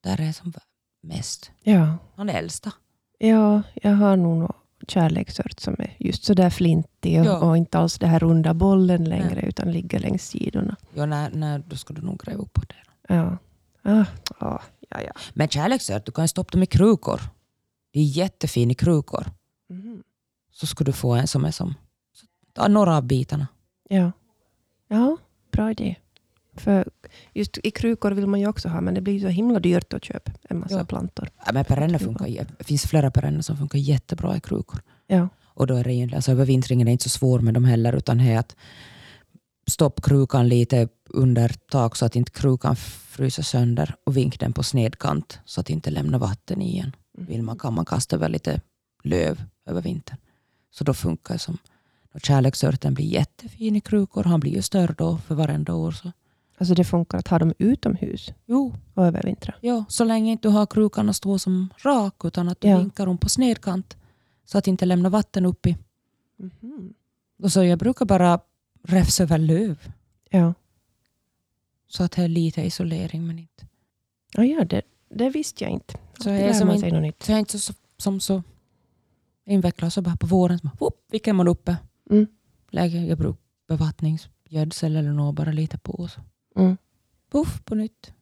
där är som mest. Ja. Han är äldsta. ja, jag har nog någon kärleksört som är just så där flintig och, Ja. och inte alls det här runda bollen längre utan ligger längs sidorna. Ja, när, när, då ska du nog gräva upp på det. Ja. Ah, ah, ja, ja. Men kärleksört, du kan stoppa dem i krukor. De är jättefina i krukor. Mhm. Så ska du få en som är som... så Ta några av bitarna. Ja. ja, bra idé. För just i krukor vill man ju också ha, men det blir så himla dyrt att köpa en massa Ja. plantor. Ja, men perenner funkar, jä- det finns flera perenner som funkar jättebra i krukor. Ja. Och då är det alltså övervintringen är inte så svår med dem heller, utan det är att stoppa krukan lite under tak så att inte krukan fryser sönder och vink den på snedkant så att inte lämnar vatten i igen. Vill man kan man kasta över lite löv över vintern. Så då funkar det som kärleksörten blir jättefin i krukor. Han blir ju större då för varenda år. Så. Alltså det funkar att ha dem utomhus Jo, och övervintra. ja, så länge inte du har krukan att stå som rak utan att du Ja. vinkar dem på snedkant så att inte lämnar vatten upp i. Mhm. Och så jag brukar bara räfsa över löv Ja. så att det är lite isolering men inte. Ja, ja det, det visste jag inte. Så jag är som man inte- sig något nytt. Så jag är inte så, som så invecklad så bara på våren så bara, whoop, viker man uppe. Mm. Lägger jag brukar bevattningsgödsel eller något bara lite på så Mm. puff på nytt.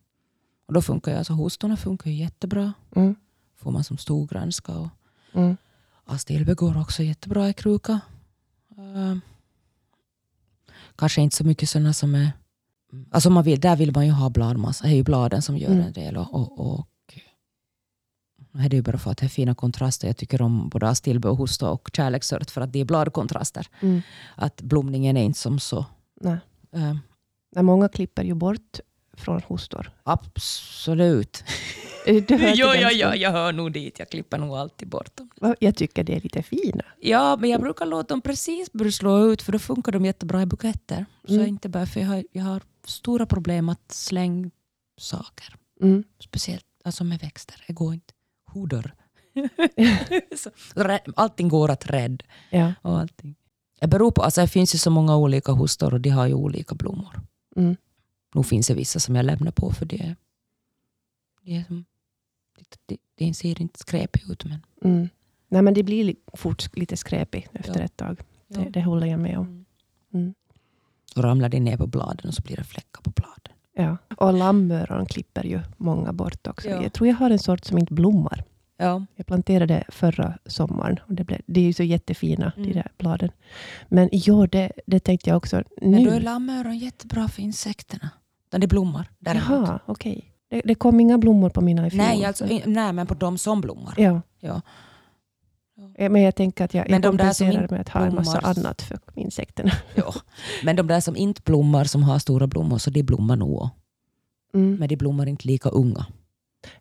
Och då funkar ju, alltså hostorna funkar ju jättebra. Mm. Får man som storgrönska och Mm. astilbe går också jättebra i kruka. Ehm, kanske inte så mycket sådana som är... Alltså man vill, där vill man ju ha bladmassa. Det är ju bladen som gör Mm. en del. Och, och, och det är ju bara för att det är fina kontraster. Jag tycker om både astilbe och hosta och kärleksört för att det är bladkontraster. Mm. Att blomningen är inte som så... Nej. Nej, många klipper ju bort från hostor. absolut. Du hör Jo, som- ja, jag hör nog dit. Jag klipper nog alltid bort dem. Jag tycker det är lite fina. Ja, men jag brukar låta dem precis börja slå ut för då funkar de jättebra i buketter. Så Mm. inte bara för jag har, jag har stora problem att slänga saker. Mm. Speciellt alltså med växter. Det går inte. Hodor. så, allting går att rädda. Ja. Och allting. Det beror på, alltså det finns ju så många olika hostor och de har ju olika blommor. Mm. Nu finns det vissa som jag lämnar på för det, det, är som, det, det, det ser inte skräpigt ut. Men, Mm. Nej, men det blir li- fort lite skräpigt efter Ja. ett tag. Ja. Det, det håller jag med om. Mm. Mm. Då ramlar det ner på bladen och så blir det fläckar på bladen. Ja. Och lammöron klipper ju många bort också. Ja. Jag tror jag har en sort som inte blommar. Ja. Jag planterade förra sommaren. Och det, blev, det är ju så jättefina, de Mm. där bladen. Men ja, det, det tänkte jag också Men då är nu. lammöron jättebra för insekterna. När det blommar däremot. Jaha, okej. Det, det kom inga blommor på mina i fjol. Nej, alltså, nej, men på de som blommar. Ja. Ja. Men jag tänker att jag, Men de där som inte med att ha en massa annat för insekterna. Ja. Men de där som inte blommar, som har stora blommor, så de blommar nog. Mm. Men de blommar inte lika unga.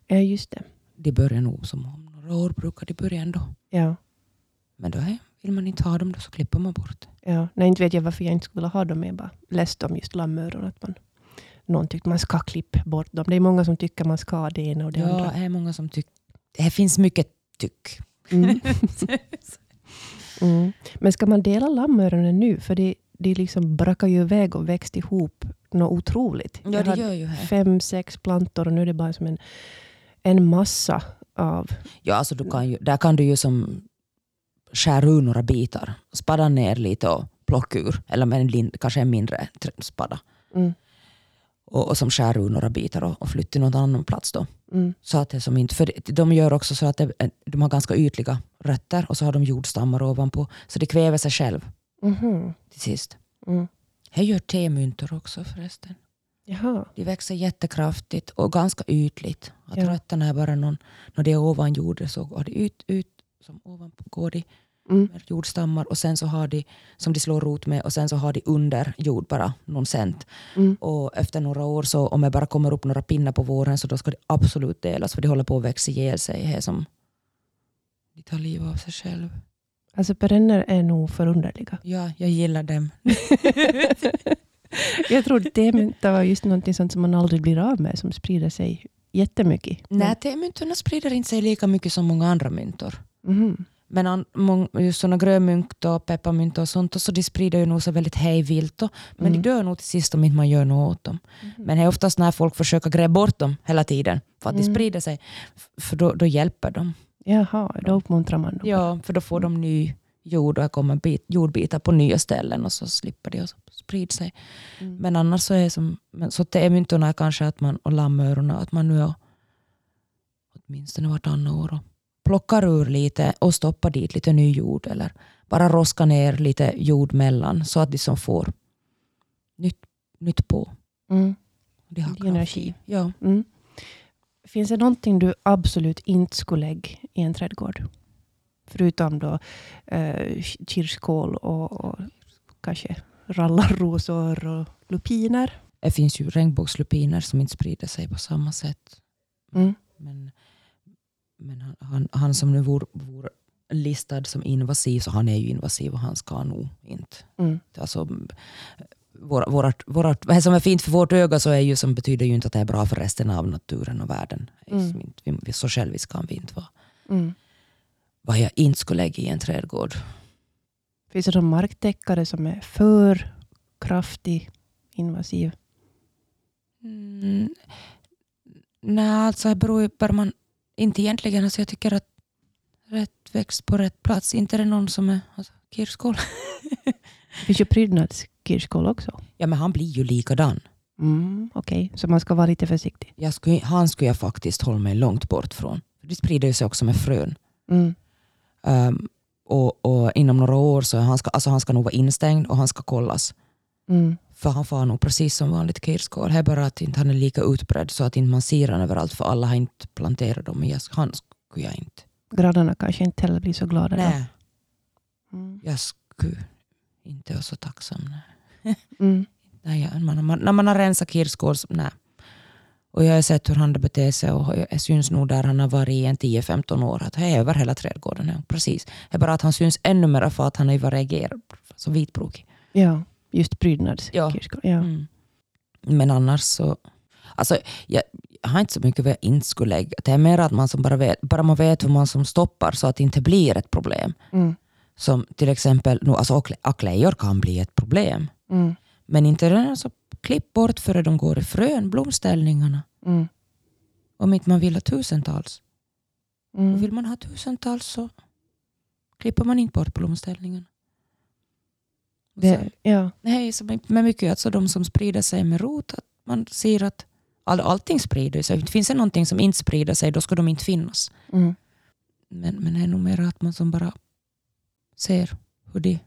Ja, just det. De börjar nog som om några år brukar de börja ändå. Ja. Men då är, vill man inte ha dem då så klipper man bort. Ja. Nej, inte vet jag varför jag inte skulle ha dem. Jag bara läste om just lammöron. Att man, någon tyckte man ska klippa bort dem. Det är många som tycker man ska det ena och det Ja, andra. det är många som tycker... Det finns mycket tyck. Mm. Mm. Men ska man dela lammöronen nu? För det, det liksom brakar ju iväg och växt ihop något otroligt. Ja, Jag det gör ju här. fem, sex plantor och nu är det bara som en, en massa av... Ja, alltså du kan ju, där kan du ju som skära ur några bitar, spadda ner lite och plocka ur. Eller med en kanske en mindre spadda. Mm. Och, och som skär ur några bitar och, och flytta till någon annan plats då. Mm. Så att det som inte, för de gör också så att det, de har ganska ytliga rötter och så har de jordstammar ovanpå. Så det kväver sig själv Mhm. till sist. Mm. Här gör temyntor också förresten. Jaha. De växer jättekraftigt och ganska ytligt. Att Ja. rötterna är bara någon, när det är ovan jorden så går det ut, ut som ovanpå går de Mm. jordstammar och sen så har de som de slår rot med och sen så har de under jord bara någon cent. Mm. Och efter några år så om det bara kommer upp några pinnar på våren så då ska det absolut delas för de håller på att växa ihjäl sig. Det är som de tar livet av sig själv. Alltså perenner är nog förunderliga. Ja, jag gillar dem. jag trodde temynta var just någonting sånt som man aldrig blir av med, som sprider sig jättemycket. Nej, temyntorna sprider inte sig lika mycket som många andra myntor. Mhm. Men an, mång, just såna grönmynt och pepparmynt och sånt, och så de sprider ju nog sig väldigt hejvilt. Men Mm. de dör nog till sist om inte man gör något åt dem. Men det är oftast när folk försöker gräva bort dem hela tiden för att de Mm. sprider sig. För då, då hjälper de. Jaha, då uppmuntrar man dem. Ja, för då får de ny jord och kommer bit, jordbitar på nya ställen och så slipper de att sprida sig. Mm. Men annars så är som, men så det är myntorna kanske att man, och lammöronen, att man nu är åtminstone vartannat år plockar ur lite och stoppar dit lite ny jord eller bara roskar ner lite jord mellan så att de som får nytt, nytt på. Mm. Det är energi. Ja. Mm. Finns det någonting du absolut inte skulle lägga i en trädgård? Förutom då eh, kirskål och, och kanske rallarrosor och lupiner. Det finns ju regnbågslupiner som inte sprider sig på samma sätt. Mm. Men, men han, han, han som nu vore, vore listad som invasiv, så han är ju invasiv och han ska nog inte. Mm. Alltså, våra, vårat, vårat, vad som är fint för vårt öga så är ju, som betyder ju inte att det är bra för resten av naturen och världen. Det är Mm. inte- Vi, så själviska kan vi inte vara. Mm. Vad jag inte skulle lägga i en trädgård. Finns det någon marktäckare som är för kraftig invasiv? Mm, nej, alltså det beror ju man, inte egentligen. Alltså jag tycker att rätt växt på rätt plats. Inte är det någon som är alltså, kirskål. Det finns ju prydnadskirskål också. Ja men han blir ju likadan. Mm, Okej, så man ska vara lite försiktig. Jag skulle, han skulle jag faktiskt hålla mig långt bort från. För Det sprider ju sig också med frön. Mm. Um, och, och inom några år så han ska, alltså han ska nog vara instängd och han ska kollas. Mm. För han far nog precis som vanligt kirskål. Det är bara att inte han är lika utbredd så att inte man ser han överallt. För alla har inte planterat dem. Men han skulle jag inte. Grannarna kanske inte heller blir så glada. då. Nej, Mm. jag skulle inte vara så tacksam. Nej. Mm. Nej, man, man, när man har rensat kirskål, så- nej. Och jag har sett hur han beter sig och jag syns nog där han har varit i en 10-15 år. Att det är över hela trädgården. Ja, precis. Det är bara att han syns ännu mer för att han har varit reagerad. Så vitbrokig. Ja, just prydnadskirskål. Ja. Mm. Men annars så... Alltså, jag, jag har inte så mycket vad jag inte skulle lägga. Det är mer att man som bara vet, bara man vet hur man som stoppar så att det inte blir ett problem. Mm. Som till exempel, nu, alltså akle- aklejor kan bli ett problem. Mm. Men inte den, alltså, klipp bort före de går i frön, blomställningarna. Mm. Om inte man vill ha tusentals. Och Mm. vill man ha tusentals så klipper man inte bort blomställningarna. Det, ja. Nej, som med mycket alltså de som sprider sig med rot, att man ser att all, allting sprider sig. Finns det någonting som inte sprider sig, då ska de inte finnas. Mm. Men, men det är nog mer att man som bara ser hur de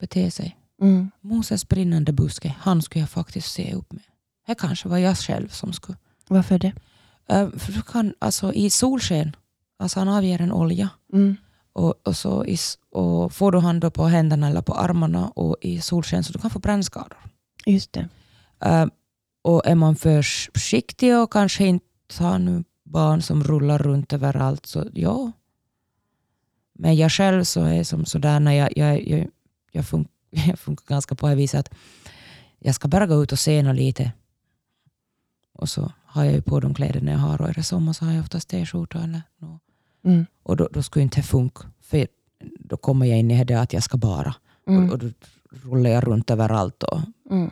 beter sig. Mm. Moses brinnande buske, han skulle jag faktiskt se upp med. Det kanske var jag själv som skulle. Varför det? Äh, för du kan, alltså i solsken, alltså han avger en olja. Mm. Och, och, så i, och får du han då på händerna eller på armarna och i solsken så du kan få brännskador. Just det. Äh, och är man för försiktig och kanske inte har nu barn som rullar runt överallt så ja. Men jag själv så är som sådär när jag, jag, jag, jag, fun, jag funkar ganska på det viset att jag ska bara gå ut och se något lite. Och så har jag ju på de kläder jag har och är det sommar så har jag oftast t-skjorta eller något. Mm. Och då, då skulle inte det funka. För då kommer jag in i det att jag ska bara. Mm. Och, och då rullar jag runt överallt. Och, Mm.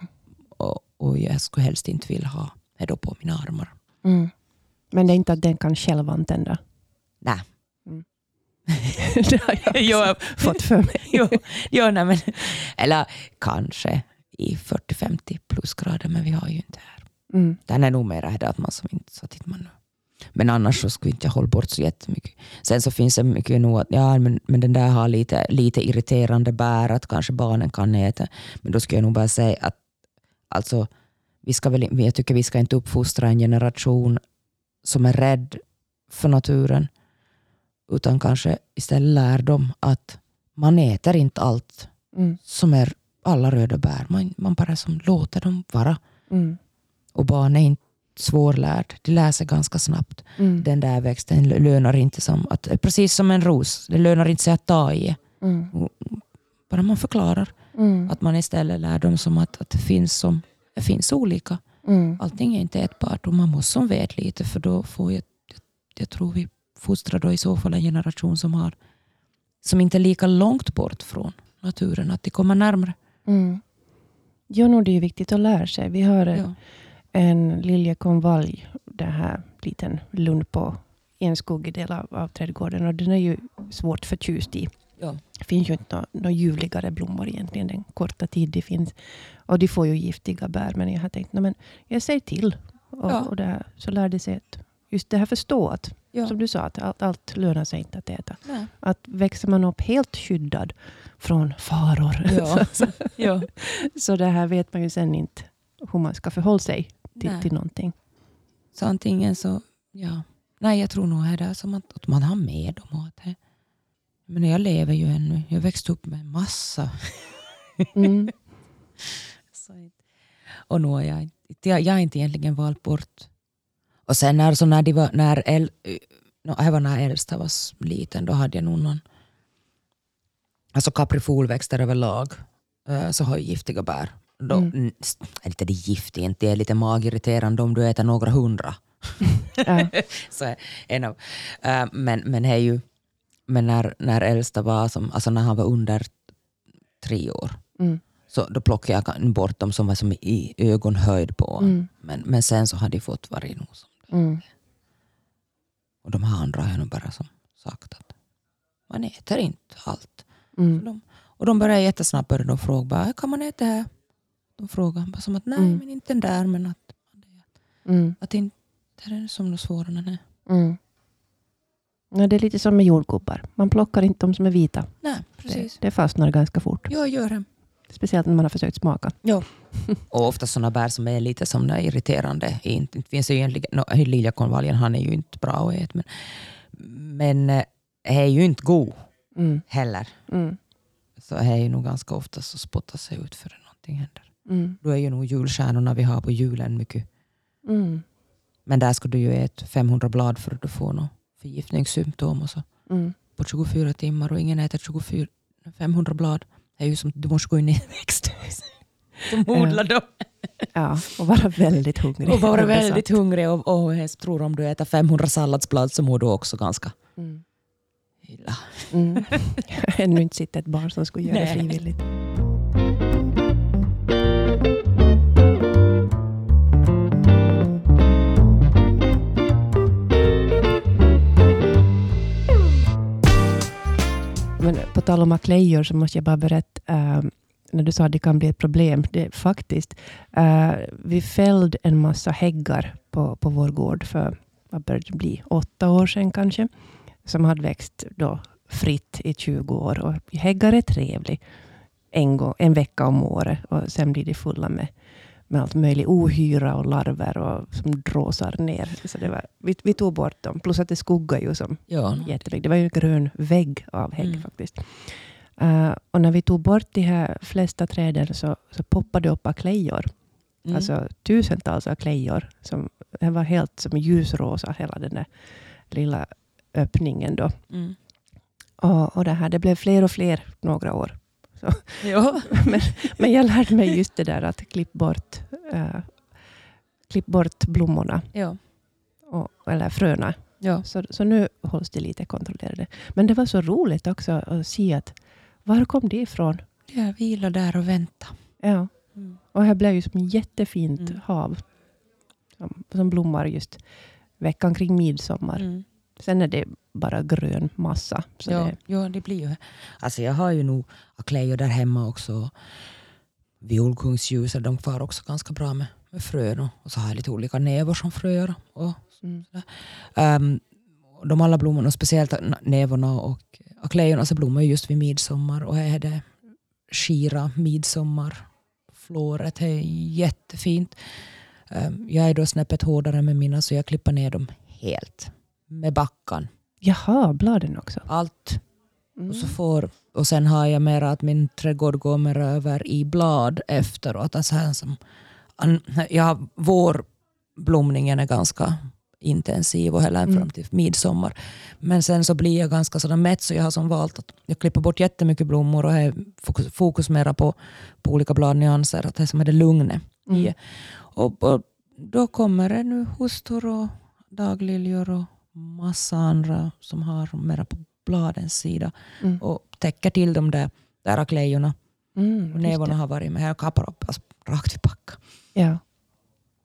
och, och jag skulle helst inte vilja ha det då på mina armar. Mm. Men det är inte att den kan själv antända? Nej. det har jag Jo, fått för mig. jo, jo, nej, men, eller kanske i 40-50 plusgrader, men vi har ju inte här. Mm. Den är nog mer det att man som inte så tittar man nu. Men annars så skulle inte jag hålla bort så jättemycket. Sen så finns det mycket nog att ja, men, men den där har lite, lite irriterande bär att kanske barnen kan äta. Men då skulle jag nog bara säga att alltså, vi ska väl, jag tycker vi ska inte uppfostra en generation som är rädd för naturen. Utan kanske istället lär dem att man äter inte allt Mm. som är alla röda bär. Man, man bara som låter dem vara. Mm. Och barn är inte svårlärd. De lär sig ganska snabbt. Mm. Den där växten lönar inte som att, precis som en ros. Det lönar inte sig att ta i. Mm. Bara man förklarar. Mm. Att man istället lär dem som att, att det, finns som, det finns olika. Mm. Allting är inte ätbart och man måste som vet lite för då får jag, jag, jag tror vi fostrar då i så fall en generation som har som inte är lika långt bort från naturen, att de kommer närmare. Mm. Jo, nog det är viktigt att lära sig. Vi har Ja. En liljekonvalj, den här liten lund på en skuggig del av, av trädgården. Och den är ju svårt förtjust i. Ja. Det finns ju inte några nå ljuvligare blommor egentligen den korta tid det finns. Och de får ju giftiga bär. Men jag har tänkt, "Nå, men jag säger till. Och, Ja. och här, så lär de sig att just det här förstå att, Ja. som du sa, att allt, allt lönar sig inte att äta. Nej. Att växer man upp helt skyddad från faror, Ja. så, Ja. så det här vet man ju sen inte hur man ska förhålla sig till, Nej. till någonting. Så antingen så, ja. Nej, jag tror nog är det som att, att man har med dem. Det, men jag lever ju ännu. Jag växte upp med massa. Mm. Så, och nu har jag, jag, jag har inte egentligen valt bort. Och sen när, så när, de var, när, äl, no, var när äldsta var liten, då hade jag nog någon... Alltså kaprifolväxter överlag eh, så har ju giftiga bär. Då, Mm. Är inte det giftigt, inte det är lite magirriterande om du äter några hundra. Så en av, eh, men, men, är ju, men när, när äldsta var, som, alltså när han var under tre år, Mm. så då plockade jag bort dem som var som i ögonhöjd på. Mm. Men, men sen så hade de fått varje nog. som- Mm. Och de här andra har jag nog bara som sagt att man äter inte allt. Mm. De, och de började jättesnabbt började de fråga bara, kan man äta det här? De frågade bara som att nej Mm. men inte den där men att, Mm. att inte det är som något svårare. Nej. Mm. Ja, det är lite som med jordgubbar. Man plockar inte de som är vita. nej Det, precis. det fastnar ganska fort. Jag gör det. Speciellt när man har försökt smaka. Och ofta sådana bär som är lite som är irriterande. Inte, inte finns ju egentligen, no, liljekonvaljen han är ju inte bra att äta men, men eh, är ju inte god Mm. heller. Mm. Så är ju nog ganska ofta så spottar sig ut för någonting händer. Mm. Då är ju nog julstjärnorna vi har på julen mycket. Mm. Men där ska du ju äta 500 blad för att du får något förgiftningssymptom och så. Mm. På 24 timmar och ingen äter 24, 500 blad. Det är ju som du måste gå in i ett växthus. De odlar dem. Ja, och vara väldigt hungrig. Och vara väldigt hungrig och, och jag tror om du äter 500 salladsblad så mår du också ganska Mm. illa. Mm. Ännu inte sett ett barn som skulle göra det frivilligt. Men på tal om aklejor så måste jag bara berätta, eh, när du sa att det kan bli ett problem. Det är faktiskt, eh, vi fällde en massa häggar på, på vår gård för, vad började det bli, åtta år sedan kanske, som hade växt då fritt i 20 år. Och häggar är trevliga en, gång, en vecka om året och sen blir de fulla med, med allt möjligt ohyra och larver och, som dråsar ner. Så det var, vi, vi tog bort dem, plus att det skuggar ju som Ja, jättemycket. Det var ju en grön vägg av hägg Mm. faktiskt. Eh, och när vi tog bort de här flesta träden så, så poppade det upp aklejor. mm. Alltså tusentals aklejor. Som, det var helt som ljusrosa, hela den där lilla öppningen. Då. mm. Och, och det, här, det blev fler och fler några år. Ja. men, men jag lärde mig just det där att klipp bort, uh, klipp bort blommorna. Ja. Och, eller fröna. Ja. Så, så nu hålls det lite kontrollerade. Men det var så roligt också att se att var kom det ifrån? Jag vilar där och väntar. Ja. Mm. Och här blev ju som ett jättefint Mm. hav. Som, som blommar just veckan kring midsommar. Mm. Sen är det bara grön massa. Så Ja, det, ja, det blir ju... Alltså jag har ju nog aklejor där hemma också. Violkungsljusar, de far också ganska bra med, med frön. Och, så har jag lite olika nävor som fröer. Och, mm. um, de alla blommorna, speciellt nävorna och aklejorna, så blommar ju just vid midsommar. Och här är det skira midsommarflåret. Det är jättefint. Um, jag är då snäppet hårdare med mina så jag klipper ner dem helt. Med backan. Jaha, bladen också. Allt Mm. och, så får, och sen har jag mera att min trädgård går mer över i blad efteråt. Alltså här som, ja, vårblomningen är ganska intensiv och hela Mm. fram till midsommar. Men sen så blir jag ganska sådär mätt så jag har som valt att jag klipper bort jättemycket blommor och har fokus, fokus mera på, på olika bladnyanser. Att det är som är det lugnet i. Mm. Och, och då kommer det nu hostor och dagliljor och massa andra som har mera på bladens sida Mm. och täcker till de där, där klejorna. Mm, nävarna har varit med här och kapar upp alltså, rakt vid packa. Ja.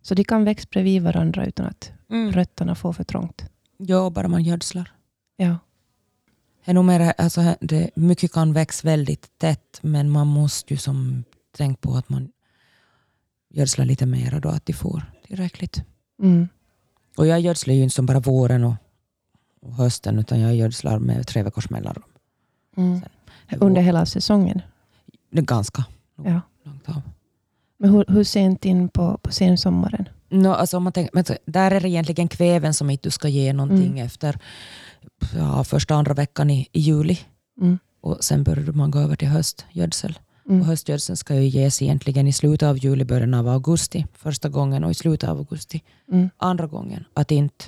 Så de kan växa bredvid varandra utan att Mm. rötterna får för trångt. Ja, bara man gödslar. Ja. Alltså, det, mycket kan växa väldigt tätt men man måste ju som tänka på att man gödslar lite mer då att de får tillräckligt. Mm. Och jag gödslar ju inte som bara våren och, och hösten utan jag gödslar med tre veckors mellanrum. Mm. Under hela säsongen. Det ganska Ja. långt av. Men hur, hur sent in på, på sensommaren? No, alltså om man tänker, men där är det egentligen kväven som inte du ska ge någonting Mm. efter ja, första andra veckan i, i juli. Mm. Och sen börjar man gå över till höstgödsel. Och Mm. höstgödseln ska ju ges egentligen i slutet av juli, början av augusti första gången och i slutet av augusti Mm. andra gången. Att inte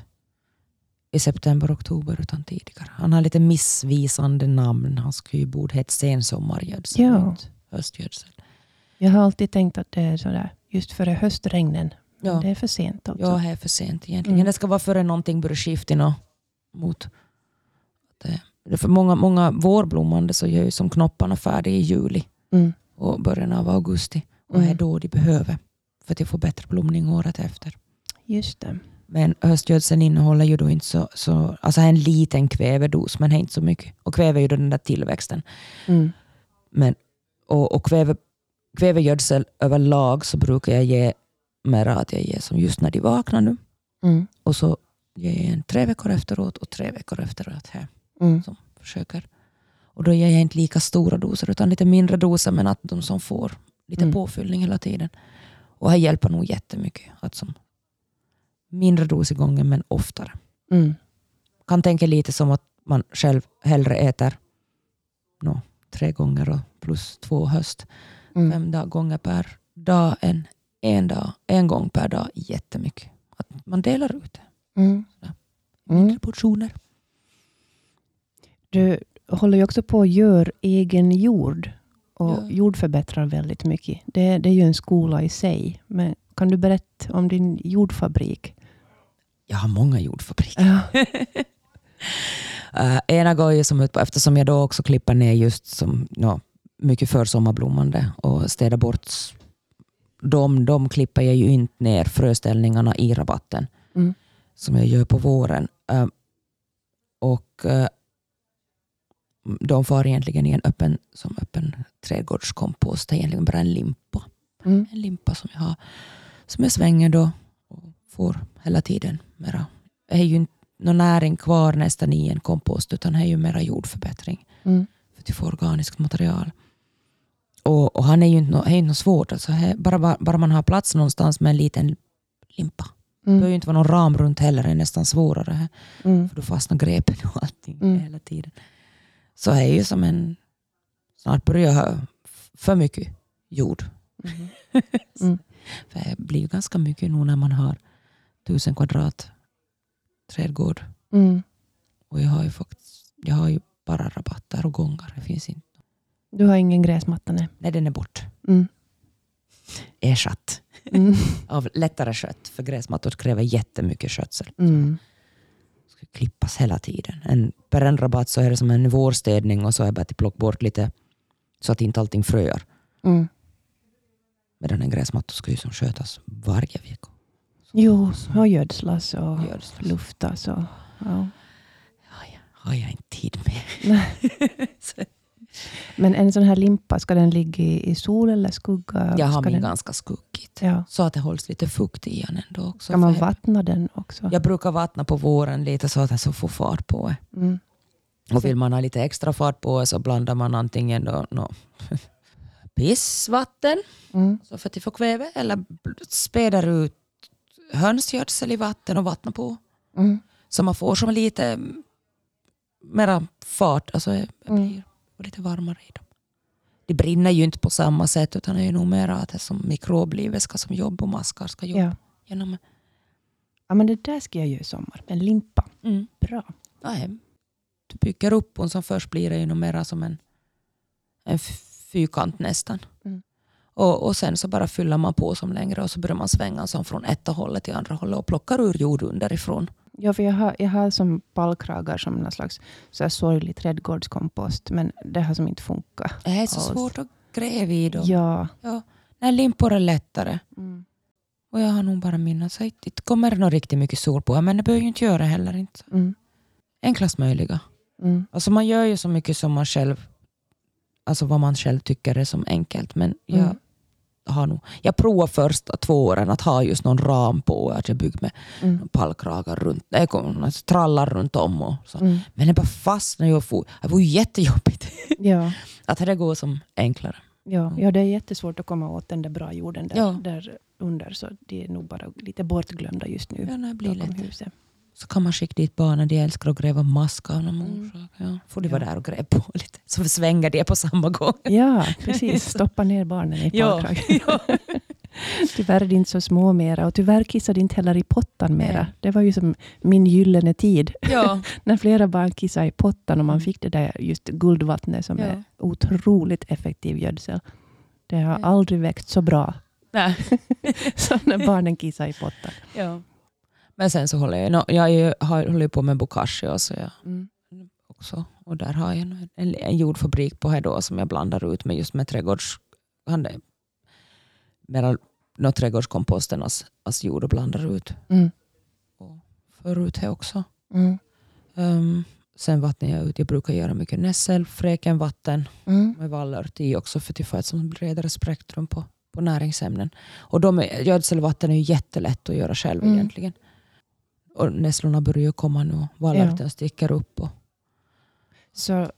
i september, oktober utan tidigare. Han har lite missvisande namn. Han skulle ju borde heta sensommargödsel, Ja. inte höstgödsel. Jag har alltid tänkt att det är sådär just före höstregnen. Men Ja. Det är för sent alltså. Ja, det är för sent egentligen. Mm. Det ska vara före någonting börjar skifta mot det. för många, många vårblommande så gör ju som knopparna färdiga i juli Mm. och början av augusti. Och det är Mm. då de behöver för att får bättre blomning året efter. Just det. Men höstgödseln innehåller ju då inte så, så alltså en liten kvävedos men inte så mycket. Och kväve är ju då den där tillväxten. Mm. Men, och och kväve, kvävegödsel överlag så brukar jag ge mera att jag ger som just när de vaknar nu. Mm. Och så ger jag en tre veckor efteråt och tre veckor efteråt. Här, Mm. som försöker. Och då ger jag inte lika stora doser utan lite mindre doser men att de som får lite Mm. påfyllning hela tiden. Och det hjälper nog jättemycket. Att som mindre dos i gången men oftare. Mm. Kan tänka lite som att man själv hellre äter no, tre gånger och plus två höst. Mm. Fem dag, gånger per dag än en, dag, en gång per dag jättemycket. Att man delar ut det. Mm. Ja. Mm. Mindre portioner. Du håller ju också på att göra egen jord och Ja. jord förbättrar väldigt mycket. Det, det är ju en skola i sig. Men kan du berätta om din jordfabrik? Jag har många jordfabriker. Ja. Uh, ena går ju som ut på, eftersom jag då också klipper ner just som no, mycket försommarblommande och städar bort dem, de klipper jag ju inte ner fröställningarna i rabatten Mm. som jag gör på våren. Uh, och uh, de far egentligen i en öppen, som öppen trädgårdskompost. Det är egentligen bara en limpa. Mm. En limpa som jag har som jag svänger då och får hela tiden mera. Det är ju inte någon näring kvar nästan i en kompost utan det är ju mera jordförbättring Mm. för att du får organiskt material. Och, och han är ju inte, är inte något svårt. Alltså, här- bara, bara, bara man har plats någonstans med en liten limpa. Det behöver Mm. ju inte vara någon ram runt heller, det är nästan svårare. Här, Mm. för då fastnar grepen och allting Mm. hela tiden. Så det är ju som en... Snart börjar jag ha för mycket jord. Mm. Mm. För det blir ju ganska mycket nu när man har tusen kvadrat trädgård. Mm. Och jag har ju faktiskt jag har ju bara rabatter och gångar. Det finns inte. Du har ingen gräsmatta? Nej. Nej, den är bort. Mm. Ersatt Mm. av lättare skött. För gräsmattor kräver jättemycket skötsel. Mm. Ska klippas hela tiden. En, per en rabatt så är det som en vårstädning och så är det bara att plocka bort lite så att inte allting fröar. Mm. Medan en gräsmatta ska ju som skötas varje vecka. Jo, och gödslas och Gödslas. luftas. Och, ja. Ja, ja, har jag inte tid med. Men en sån här limpa, ska den ligga i, i sol eller skugga? jag har ska min den, ganska skuggigt. ja. Så att det hålls lite fukt i den ändå också. Ska man vattna den också? Jag brukar vattna på våren lite så att den så får fart på det. Mm. Och vill man ha lite extra fart på det så blandar man antingen då, no, pissvatten Mm. så för att de får kväve eller späder ut hönsgödsel i vatten och vattnar på. Mm. Så man får som lite mera fart, alltså det Mm. blir lite varmare i dem. De brinner ju inte på samma sätt utan det är ju nog mera att det som mikroblivet ska som jobba och maskar ska jobba Ja. genom. ja, men det där ska jag göra i sommar. En limpa. Mm. Bra. Nej, du bygger upp och som först blir det ju nog mera som en, en fyrkant nästan. Mm. Och, och sen så bara fyller man på som längre och så börjar man svänga som från ett hållet till andra hållet och plockar ur jord underifrån. Ja, för jag har, jag har som pallkragar som någon slags så här sorglig trädgårdskompost, men det har som inte funkat. Det är så alls. svårt att gräva i dem. Ja. Ja. Nej, limpor är lättare. Mm. Och jag har nog bara minnat att det kommer nog riktigt mycket sol på men det behöver ju inte göra heller. Inte. Mm. Enklast möjliga. Mm. Alltså man gör ju så mycket som man själv, alltså vad man själv tycker är som enkelt. Men jag Mm. Har nog, jag provar första två åren att ha just någon ram på, att jag bygger med Mm. pallkragar runt, alltså trallar runt om. Och så. Mm. Men det bara fastnar ju och for. Det var ju jättejobbigt. Ja. Att det går som enklare. Ja. ja, det är jättesvårt att komma åt den där bra jorden där, Ja. där under, så de är nog bara lite bortglömda just nu. Ja, det blir lätt. huset. Så kan man skicka dit barnen, de älskar att gräva mask av någon Mm. orsak. Ja. Får de Ja. vara där och gräva på lite. Så svänger det på samma gång. Ja, precis. Stoppa ner barnen i Ja, pallkragen. tyvärr är de inte så små mera och tyvärr kissar de inte heller i pottan mera. Nej. Det var ju som min gyllene tid. Ja. När flera barn kissade i pottan och man Mm. fick det där just guldvattnet som Ja. är otroligt effektiv gödsel. Det har Ja. aldrig växt så bra som när barnen kissar i pottan. Men sen så håller jag, no, jag ju- har, håller på med bokashi så jag Mm. också. Och där har jag en, en, en jordfabrik på här då som jag blandar ut med just med trädgårds... han det- Mera no, trädgårdskomposten as, as jord och blandar ut. Mm. Och för ut här också. Mm. Um, sen vattnar jag ut. Jag brukar göra mycket nässel, fräkenvatten Mm. med vallört i också för att få ett bredare spektrum på, på näringsämnen. Och de gödselvatten är ju jättelätt att göra själv Mm. egentligen. Och nässlorna börjar ju komma nu och vallörten sticker upp. Och, Så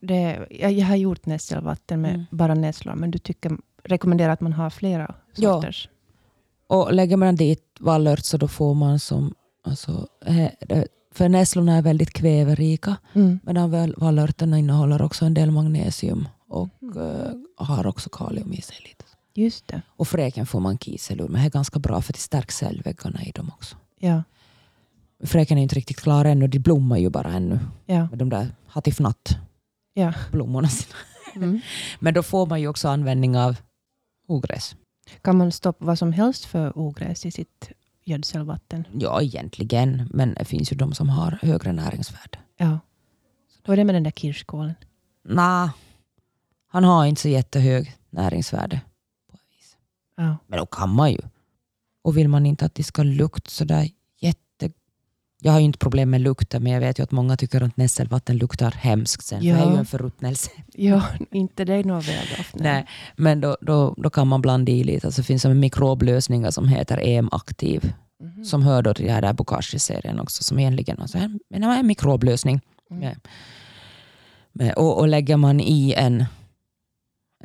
det, jag, jag har gjort nässelvatten med Mm. bara nässlor, men du tycker, rekommenderar att man har flera Ja. sorters? och lägger man dit vallört så då får man som... Alltså, eh, för nässlorna är väldigt kväverika Mm. medan vallörterna innehåller också en del magnesium och Mm. eh, har också kalium i sig lite. Just det. Och fräken får man kisel ur men det är ganska bra för det stärker cellväggarna i dem också. Ja. Fräken är inte riktigt klar ännu, de blommar ju bara ännu Ja. med de där hattifnatt Ja. blommorna sina. Mm. Men då får man ju också användning av ogräs. Kan man stoppa vad som helst för ogräs i sitt gödselvatten? Ja, egentligen, men det finns ju de som har högre näringsvärde. Ja. Hur är det med den där kirskålen? Nej, han har inte så jättehög näringsvärde. På vis. Ja. Men då kan man ju. Och vill man inte att det ska lukta sådär. Jag har ju inte problem med lukten men jag vet ju att många tycker att nässelvatten luktar hemskt sen. För det är Ja. ju en förruttnelse. ja, inte det är något väldoft. Nej, men då, då, då kan man blanda i lite. Alltså, det finns en mikroblösningar som heter EM-aktiv. Mhm. Som hör då till den här Bokashi-serien också. Som egentligen alltså en, en, mikroblösning. Mm. Med, och, och lägger man i en,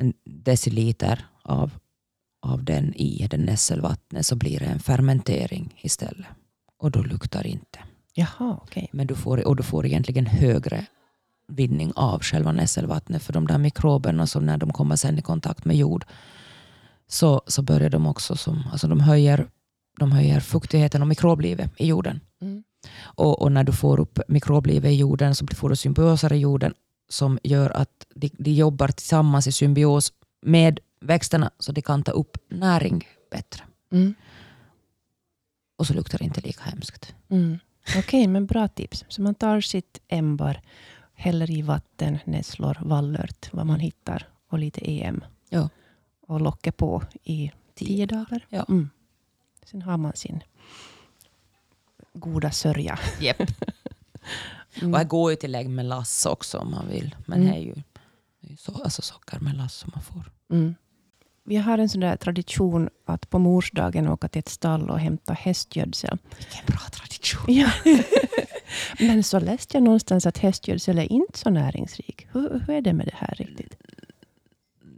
en deciliter av, av den i det nässelvattnet så blir det en fermentering istället. Och då luktar det inte. Jaha, okej. Men du får, och du får egentligen högre vinning av själva nässelvattnet. För de där mikroberna som när de kommer sen i kontakt med jord så, så börjar de också som, alltså de höjer, de höjer fuktigheten och mikroblivet i jorden. Mm. Och, och när du får upp mikroblivet i jorden så får du symbioser i jorden som gör att de, de jobbar tillsammans i symbios med växterna så de kan ta upp näring bättre. Mm. Och så luktar det inte lika hemskt. Mm. Okej, men bra tips. Så man tar sitt ämbar, häller i vatten, nässlor, vallört, vad man hittar och lite EM. Ja. Och lockar på i tio dagar. Ja. Mm. Sen har man sin goda sörja. Yep. Mm. Och här går ju till lägg med lass också om man vill. Men Mm. det är ju, det är ju så, alltså socker med lass som man får. Mm. Vi har en sån där tradition att på morsdagen åka till ett stall och hämta hästgödsel. Vilken bra tradition. Ja. Men så läste jag någonstans att hästgödsel är inte så näringsrik. Hur, hur är det med det här riktigt?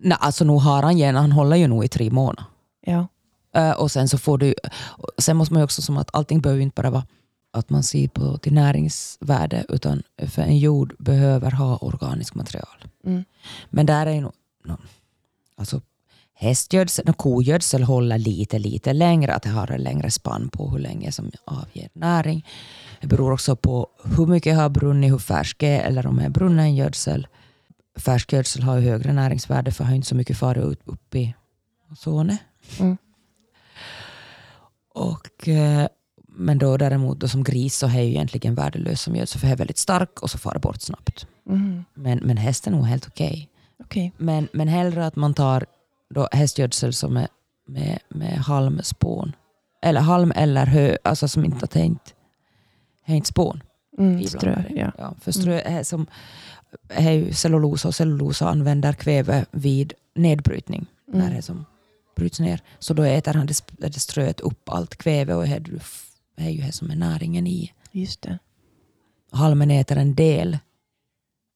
Nej, alltså nog har han igen, han håller ju nog i tre månader. Ja. Eh, och sen så får du, sen måste man ju också som att allting behöver ju inte bara vara att man ser på till näringsvärde utan för en jord behöver ha organiskt material. Mm. Men där är ju nog, no, alltså hästgödsel och kogödsel håller lite, lite längre, att det har en längre spann på hur länge som avger näring. Det beror också på hur mycket har brunnit, hur färsk det är eller om det är brunnen gödsel. Färsk gödsel har högre näringsvärde för har inte så mycket farit ut upp i ozonet. Mm. Och, eh, men då däremot då som gris så är ju egentligen värdelös som gödsel för den är väldigt stark och så far bort snabbt. Mm. Men, men häst är nog helt okej. Okej. Men, men hellre att man tar då hästgödsel som är med, med halmspån. Eller halm eller hö, alltså som inte har hängt spån. Mm. Strö, ja. Ja, för strö är, som, är ju cellulosa och cellulosa använder kväve vid nedbrytning. När Mm. det som bryts ner. Så då äter han det ströet upp allt kväve och det är ju det som är näringen i. Just det. Halmen äter en del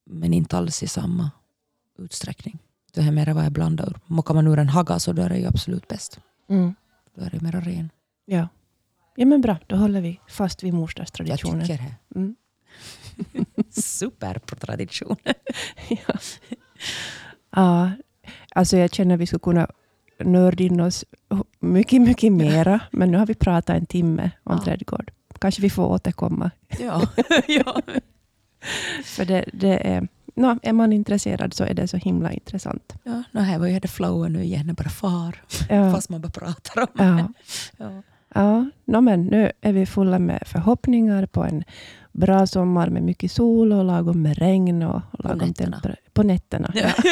men inte alls i samma utsträckning. Det är mer vad jag blandar ur. Mockar man ur en hagga så då är det ju absolut bäst. Mm. Då är det mera ren. Ja. ja, men bra. Då håller vi fast vid Jag morsdagstraditionen. tycker det. Mm. Super på tradition. ja. ja, alltså jag känner att vi skulle kunna nörda in oss mycket, mycket mera. Men nu har vi pratat en timme om Ja. trädgård. Kanske vi får återkomma. ja. ja. För det, det är, no, är man intresserad så är det så himla intressant. ja no, här var ju det flowen nu igen, bara far. Ja, Fast man bara pratar om det. ja. Ja. Ja, no, men nu är vi fulla med förhoppningar på en bra sommar med mycket sol och lagom med regn och och lagom nätterna. temper- på nätterna. Ja.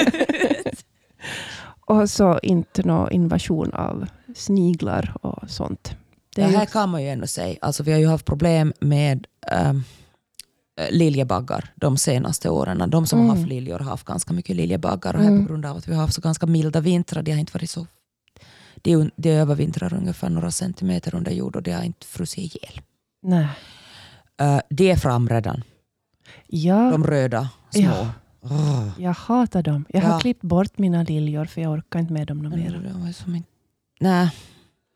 Och så inte någon invasion av sniglar och sånt. Det Det här också- kan man ju ändå säga. Alltså, vi har ju haft problem med ähm, liljebaggar de senaste åren. De som har Mm. haft liljor har haft ganska mycket liljebaggar. Och här Mm. på grund av att vi har haft så ganska milda vintrar. De har inte varit så... De, de övervintrar ungefär några centimeter under jord och det har inte frusit ihjäl. Nej. Uh, de är fram redan. Ja, De röda, små. Ja. Jag hatar dem. Jag har Ja. klippt bort mina liljor för jag orkar inte med dem mer. Nej.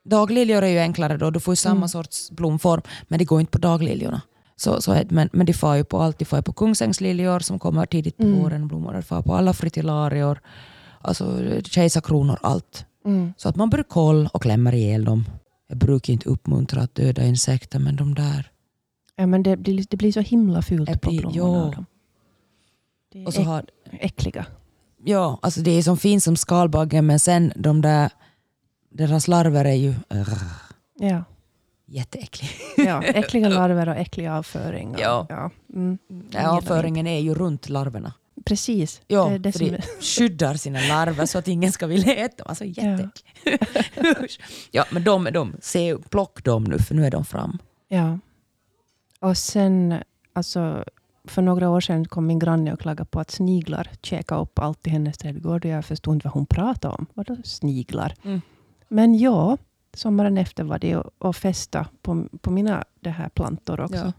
Dagliljor är ju enklare då. Du får ju samma Mm. sorts blomform men det går inte på dagliljorna. Så, så, det. men, men de far ju på allt. De far på kungsängsliljor som kommer tidigt på Mm. våren. Blommor. De far på alla fritillarior, alltså kejsarkronor, allt. Mm. Så att man bör kolla och klämmer ihjäl dem. Jag brukar inte uppmuntra att döda insekter men de där. Ja, men det, blir, det blir så himla fult Det på blommorna. ja. Det är Och så har, äckliga. ja, alltså det är som finns som skalbaggen men sen de där, deras larver är ju uh, Ja. Jätteäckliga. Ja, äckliga larver och äcklig avföring. och- Ja. Ja. Mm. Ja, avföringen är ju runt larverna. Precis. Ja, det det för de skyddar sina larver så att ingen ska vilja äta dem. Alltså jätteäckligt. Usch. ja, men de, de, se, plock dem nu för nu är de fram. Ja. Och sen, alltså, för några år sedan kom min granne och klagade på att sniglar käkade upp allt i hennes trädgård. Och jag förstod inte vad hon pratade om. Vadå sniglar? Mm. Men ja, sommaren efter var det att fästa på, på mina det här plantor också. Ja.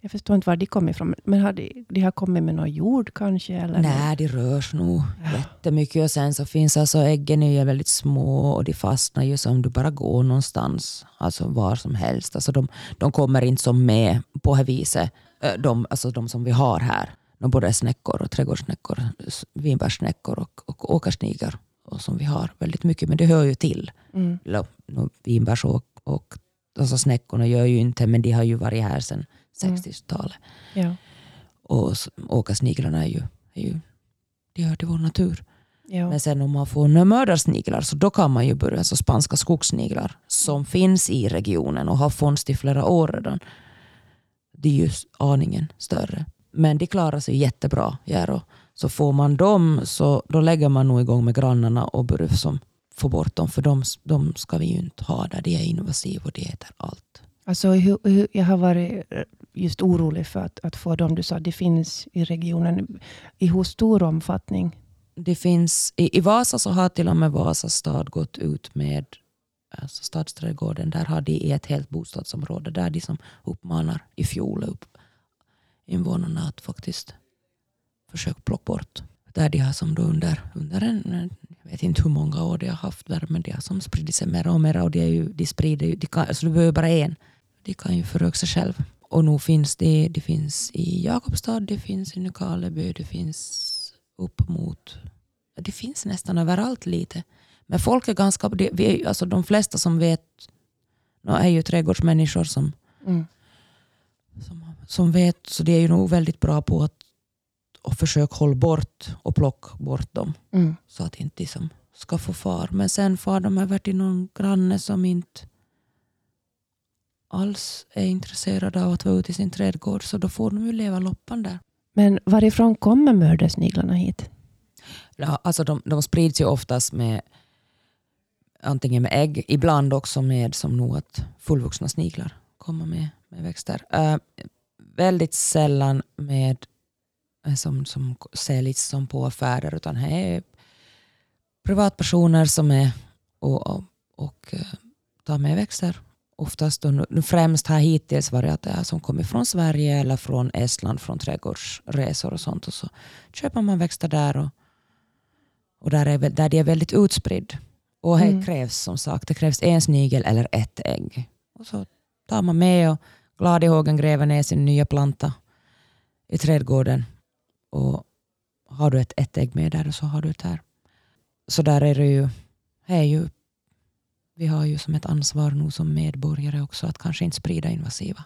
Jag förstår inte var de kom ifrån. Men har de, de har kommit med någon jord kanske? Eller Nej, de rörs nog Ja. jättemycket och sen så finns alltså äggen är ju väldigt små och de fastnar ju som du bara går någonstans, alltså var som helst. Alltså de, de kommer inte som med på det viset, de, alltså de som vi har här. De både snäckor och trädgårdssnäckor, vinbärssnäckor och, och åkersnigor och som vi har väldigt mycket, men det hör ju till. Mm. Vinbärs och, och alltså snäckorna gör ju inte, men de har ju varit här sedan Mm. 60-talet. Ja. Och åkersniglarna är ju, är ju, de hör till vår natur. Ja. Men sen om man får mördarsniglar så då kan man ju börja, alltså spanska skogssniglar som finns i regionen och har funnits i flera år redan. De är ju aningen större. Men de klarar sig jättebra. Här och så får man dem så då lägger man nog igång med grannarna och börjar som få bort dem för de, de ska vi ju inte ha där. De är invasiva och de äter allt. Alltså, hur, hur, jag har varit eh, just orolig för att, att få dem. Du sa att det finns i regionen i hur stor omfattning? Det finns, i, I Vasa så har till och med Vasa stad gått ut med alltså stadsträdgården. Där har de ett helt bostadsområde där de som uppmanar i fjol upp invånarna att faktiskt försöka plocka bort. Där de har som då under, under en, jag vet inte hur många år de har haft där, men de har som spridit sig mer och mer och de, är ju, de sprider ju, de kan, alltså du behöver bara en. De kan ju föröka sig själv. Och nu finns det, det finns i Jakobstad, det finns i Nykarleby, det finns upp mot, det finns nästan överallt lite. Men folk är ganska, det, vi är, alltså de flesta som vet, nå är ju trädgårdsmänniskor som Mm. som, som vet, så det är ju nog väldigt bra på att och försöka hålla bort och plocka bort dem Mm. så att inte de som ska få far. Men sen far de över till någon granne som inte alls är intresserade av att vara ute i sin trädgård så då får de ju leva loppan där. Men varifrån kommer mördarsniglarna hit? Ja, alltså de, de sprids ju oftast med antingen med ägg, ibland också med som nog att fullvuxna sniglar kommer med, med växter. Uh, väldigt sällan med som, som säljs som på affärer utan här är privatpersoner som är och, och, och uh, tar med växter. Oftast då, främst har hittills varit att det är som kommer från Sverige eller från Estland från trädgårdsresor och sånt. Och så köper man växter där och, och där, är, där de är väldigt utspridd. Och det mm. krävs som sagt det krävs en snigel eller ett ägg. Och så tar man med och glad i hågen gräver ner sin nya planta i trädgården. Och har du ett, ett ägg med där så har du ett här. Så där är det ju, är ju vi har ju som ett ansvar nu som medborgare också att kanske inte sprida invasiva.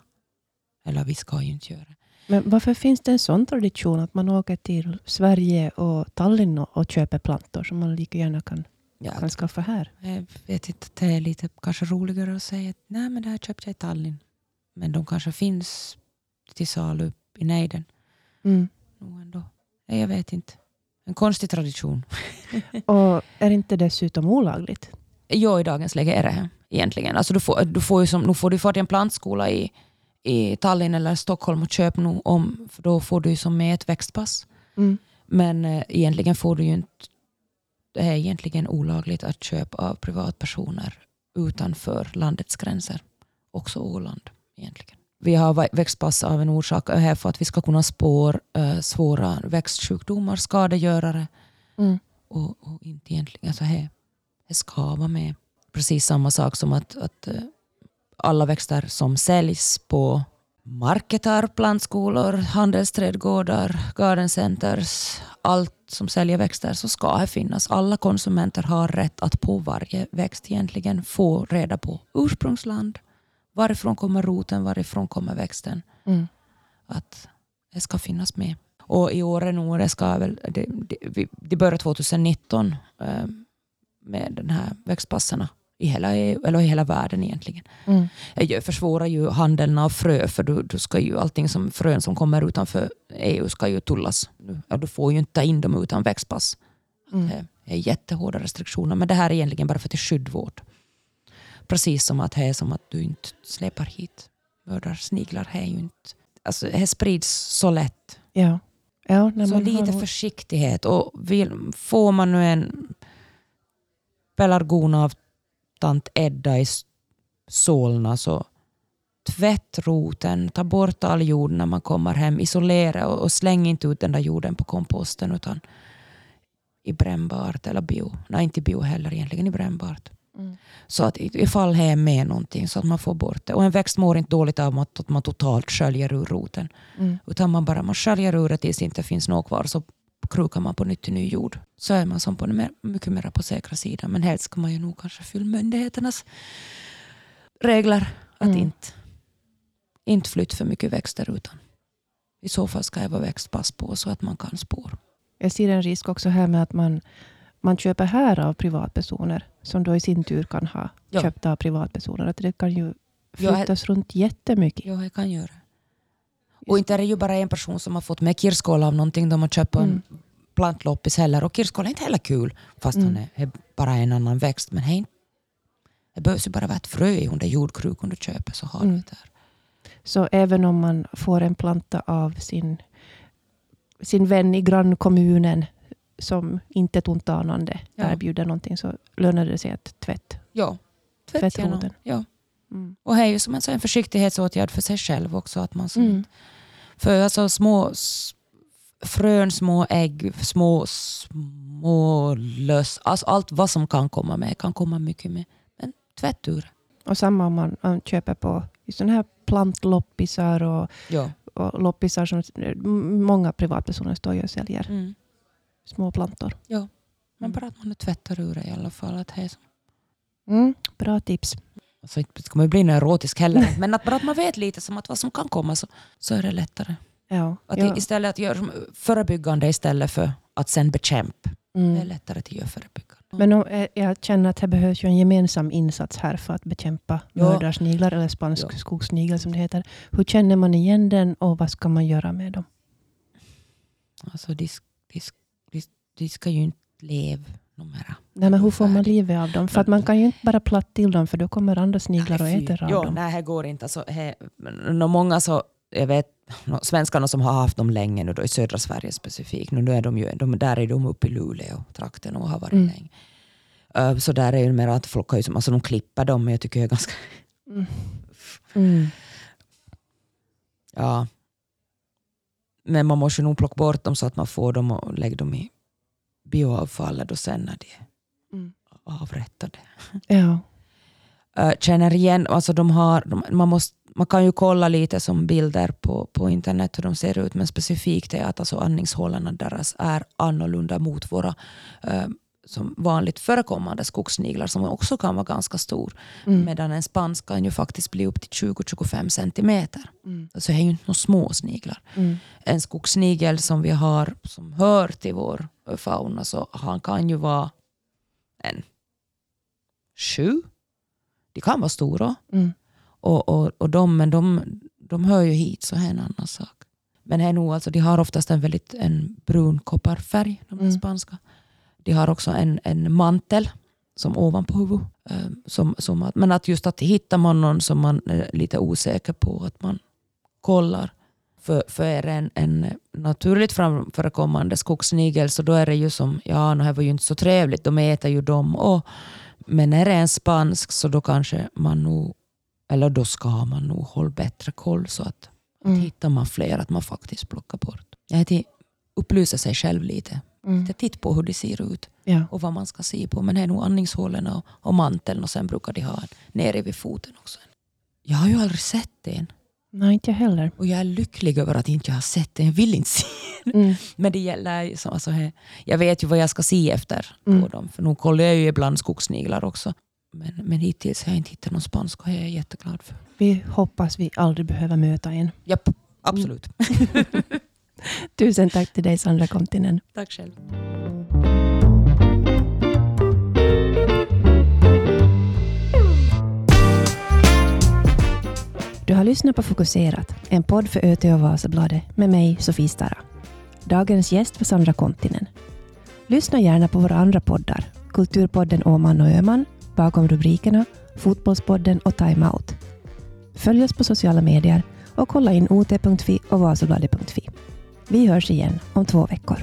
Eller vi ska ju inte göra det. Men varför finns det en sån tradition att man åker till Sverige och Tallinn och köper plantor som man lika gärna kan, ja, kan skaffa här? Jag vet inte, det är lite kanske roligare att säga att nej men det här köpte jag i Tallinn. Men de kanske finns till salu i nejden. Mm. Ändå. Jag vet inte. En konstig tradition. och är inte dessutom olagligt? Jo, i dagens läge är det egentligen. Alltså du får, du får ju som, nu får du få till en plantskola i, i Tallinn eller Stockholm och köp nu om, för då får du som med ett växtpass. Mm. Men äh, egentligen får du ju inte, det är egentligen olagligt att köpa av privatpersoner utanför landets gränser. Också Åland egentligen. Vi har växtpass av en orsak här för att vi ska kunna spåra äh, svåra växtsjukdomar, skadegörare mm. och, och, inte egentligen, alltså här det ska vara med. Precis samma sak som att, att eh, alla växter som säljs på marketar, plantskolor, handelsträdgårdar, garden centers, allt som säljer växter så ska det finnas. Alla konsumenter har rätt att på varje växt egentligen få reda på ursprungsland, varifrån kommer roten, varifrån kommer växten. Mm. Att det ska finnas med. Och i år är nog, det ska väl, det, det, det börjar 2019 med den här växtpassarna i hela, EU, eller i hela världen egentligen. Mm. Det försvårar ju handeln av frö för du, du ska ju allting som frön som kommer utanför EU ska ju tullas. Ja, du får ju inte ta in dem utan växtpass. Mm. Det är jättehårda restriktioner men det här är egentligen bara för till skydd vårt. Precis som att det är som att du inte släpar hit mördarsniglar. Det, är ju inte, alltså, det sprids så lätt. Ja. Ja, så lite har... försiktighet. Och vill, får man nu en pelargon av tant Edda i Solna så tvätt roten, ta bort all jord när man kommer hem, isolera och, och släng inte ut den där jorden på komposten utan i brännbart eller bio. Nej, inte bio heller egentligen, i brännbart. Mm. Så att ifall det är med någonting så att man får bort det. Och en växt mår inte dåligt av att man totalt sköljer ur roten. Mm. Utan man bara man sköljer ur det tills det inte finns något kvar så krokar man på nytt till ny jord så är man som på mer, mycket mer på säkra sidan. Men helst ska man ju nog kanske följa myndigheternas regler att mm. inte, inte flytta för mycket växter utan i så fall ska det vara växtpass på så att man kan spår. Jag ser en risk också här med att man, man köper här av privatpersoner som då i sin tur kan ha ja. köpt av privatpersoner. Att det kan ju flyttas ja, runt jättemycket. Ja, det kan göra. Och inte är det ju bara en person som har fått med kirskål av någonting. De har köpt mm. en plantloppis heller. Och kirskål är inte heller kul. Fast mm. han är, är, bara en annan växt. Men hej, det behövs ju bara vara ett frö i under jordkrukan du köper så har mm. du det där. Så även om man får en planta av sin, sin vän i grannkommunen som inte är ont anande ja. erbjuder någonting så lönar det sig att tvätt, ja. tvätt tvättroten. Ja. Mm. Och det är ju som en, en försiktighetsåtgärd för sig själv också. Att man mm. För alltså små frön, små ägg, små, små löss, alltså allt vad som kan komma med kan komma mycket med. Men tvätt ur. Och samma om man, man köper på sådana här plantloppisar och, ja. och loppisar som många privatpersoner står och säljer. Mm. Små plantor. Ja, men bara att man tvättar ur det i alla fall. Att det mm, bra tips. Alltså, ska man bli neurotisk heller, men att bara att man vet lite som att vad som kan komma så, så är det lättare. Ja, att ja. Istället att göra förebyggande istället för att sen bekämpa. Mm. Det är lättare att göra förebyggande. Men om, eh, jag känner att det behövs ju en gemensam insats här för att bekämpa Ja. mördarsniglar, eller spansk Ja. skogssnigel som det heter. Hur känner man igen den och vad ska man göra med dem? Alltså, de, sk- de, sk- de, de ska ju inte leva numera. Nej, men hur får man livet av dem? För att man kan ju inte bara platt till dem, för då kommer andra sniglar och äter av jo, dem. Nej, det går inte. Alltså, nå, många så, jag vet, svenskarna som har haft dem länge nu då, i södra Sverige specifikt, nu, är de ju, de, där är de uppe i Luleå trakten och har varit Mm. länge. Uh, så där är ju mer att folk har ju som, alltså de klipper dem, men jag tycker det är ganska, Mm. Mm. ja. Men man måste nog plocka bort dem så att man får dem och lägga dem i bioavfallet och sen när de Mm. avrättade. Ja. uh, känner igen, alltså de har, de, man, måste, man kan ju kolla lite som bilder på, på internet hur de ser ut, men specifikt är att alltså andningshålorna deras är annorlunda mot våra uh, som vanligt förekommande skogssniglar som också kan vara ganska stor. Mm. Medan en spansk kan ju faktiskt bli upp till 20-25 centimeter. Mm. Alltså det är ju inte några små sniglar. Mm. En skogssnigel som vi har som hör till vår fauna så han kan ju vara en sju. De kan vara stora. Mm. Och, och, och de, men de, de hör ju hit, så det är en annan sak. Men det är nog, alltså, de har oftast en väldigt en brun kopparfärg, de Mm. spanska. De har också en, en mantel som ovanpå huvudet. eh, Som, som att, men att just att hittar man någon som man är lite osäker på, att man kollar. För, för är det en, en naturligt förekommande skogssnigel så då är det ju som, ja det här var ju inte så trevligt, de äter ju dem. Och, men är det en spansk så då kanske man nog, eller då ska man nog hålla bättre koll så att, Mm. att hittar man fler att man faktiskt plockar bort. Jag heter upplysa sig själv lite. Mm. Lite titt på hur de ser ut Ja. och vad man ska se på. Men det är nog andningshålorna och, och manteln och sen brukar de ha en nere vid foten också. Jag har ju aldrig sett en Nej, inte jag heller. och jag är lycklig över att inte jag har sett den. Jag vill inte se Mm. Men det gäller alltså, jag vet ju vad jag ska se efter Mm. på dem. För nu kollar jag ju ibland skogssniglar också. Men, men hittills har jag inte hittat någon spansk och det är jag jätteglad för. Vi hoppas vi aldrig behöver möta en. Japp, absolut. Tusen tack till dig Sandra Kontinen. Tack själv. Du har lyssnat på Fokuserat, en podd för ÖT och Vasabladet med mig, Sofie Stara. Dagens gäst var Sandra Kontinen. Lyssna gärna på våra andra poddar, Kulturpodden Åman och Öman, Bakom rubrikerna, Fotbollspodden och Time Out. Följ oss på sociala medier och kolla in ot.fi och vasabladet.fi. Vi hörs igen om två veckor.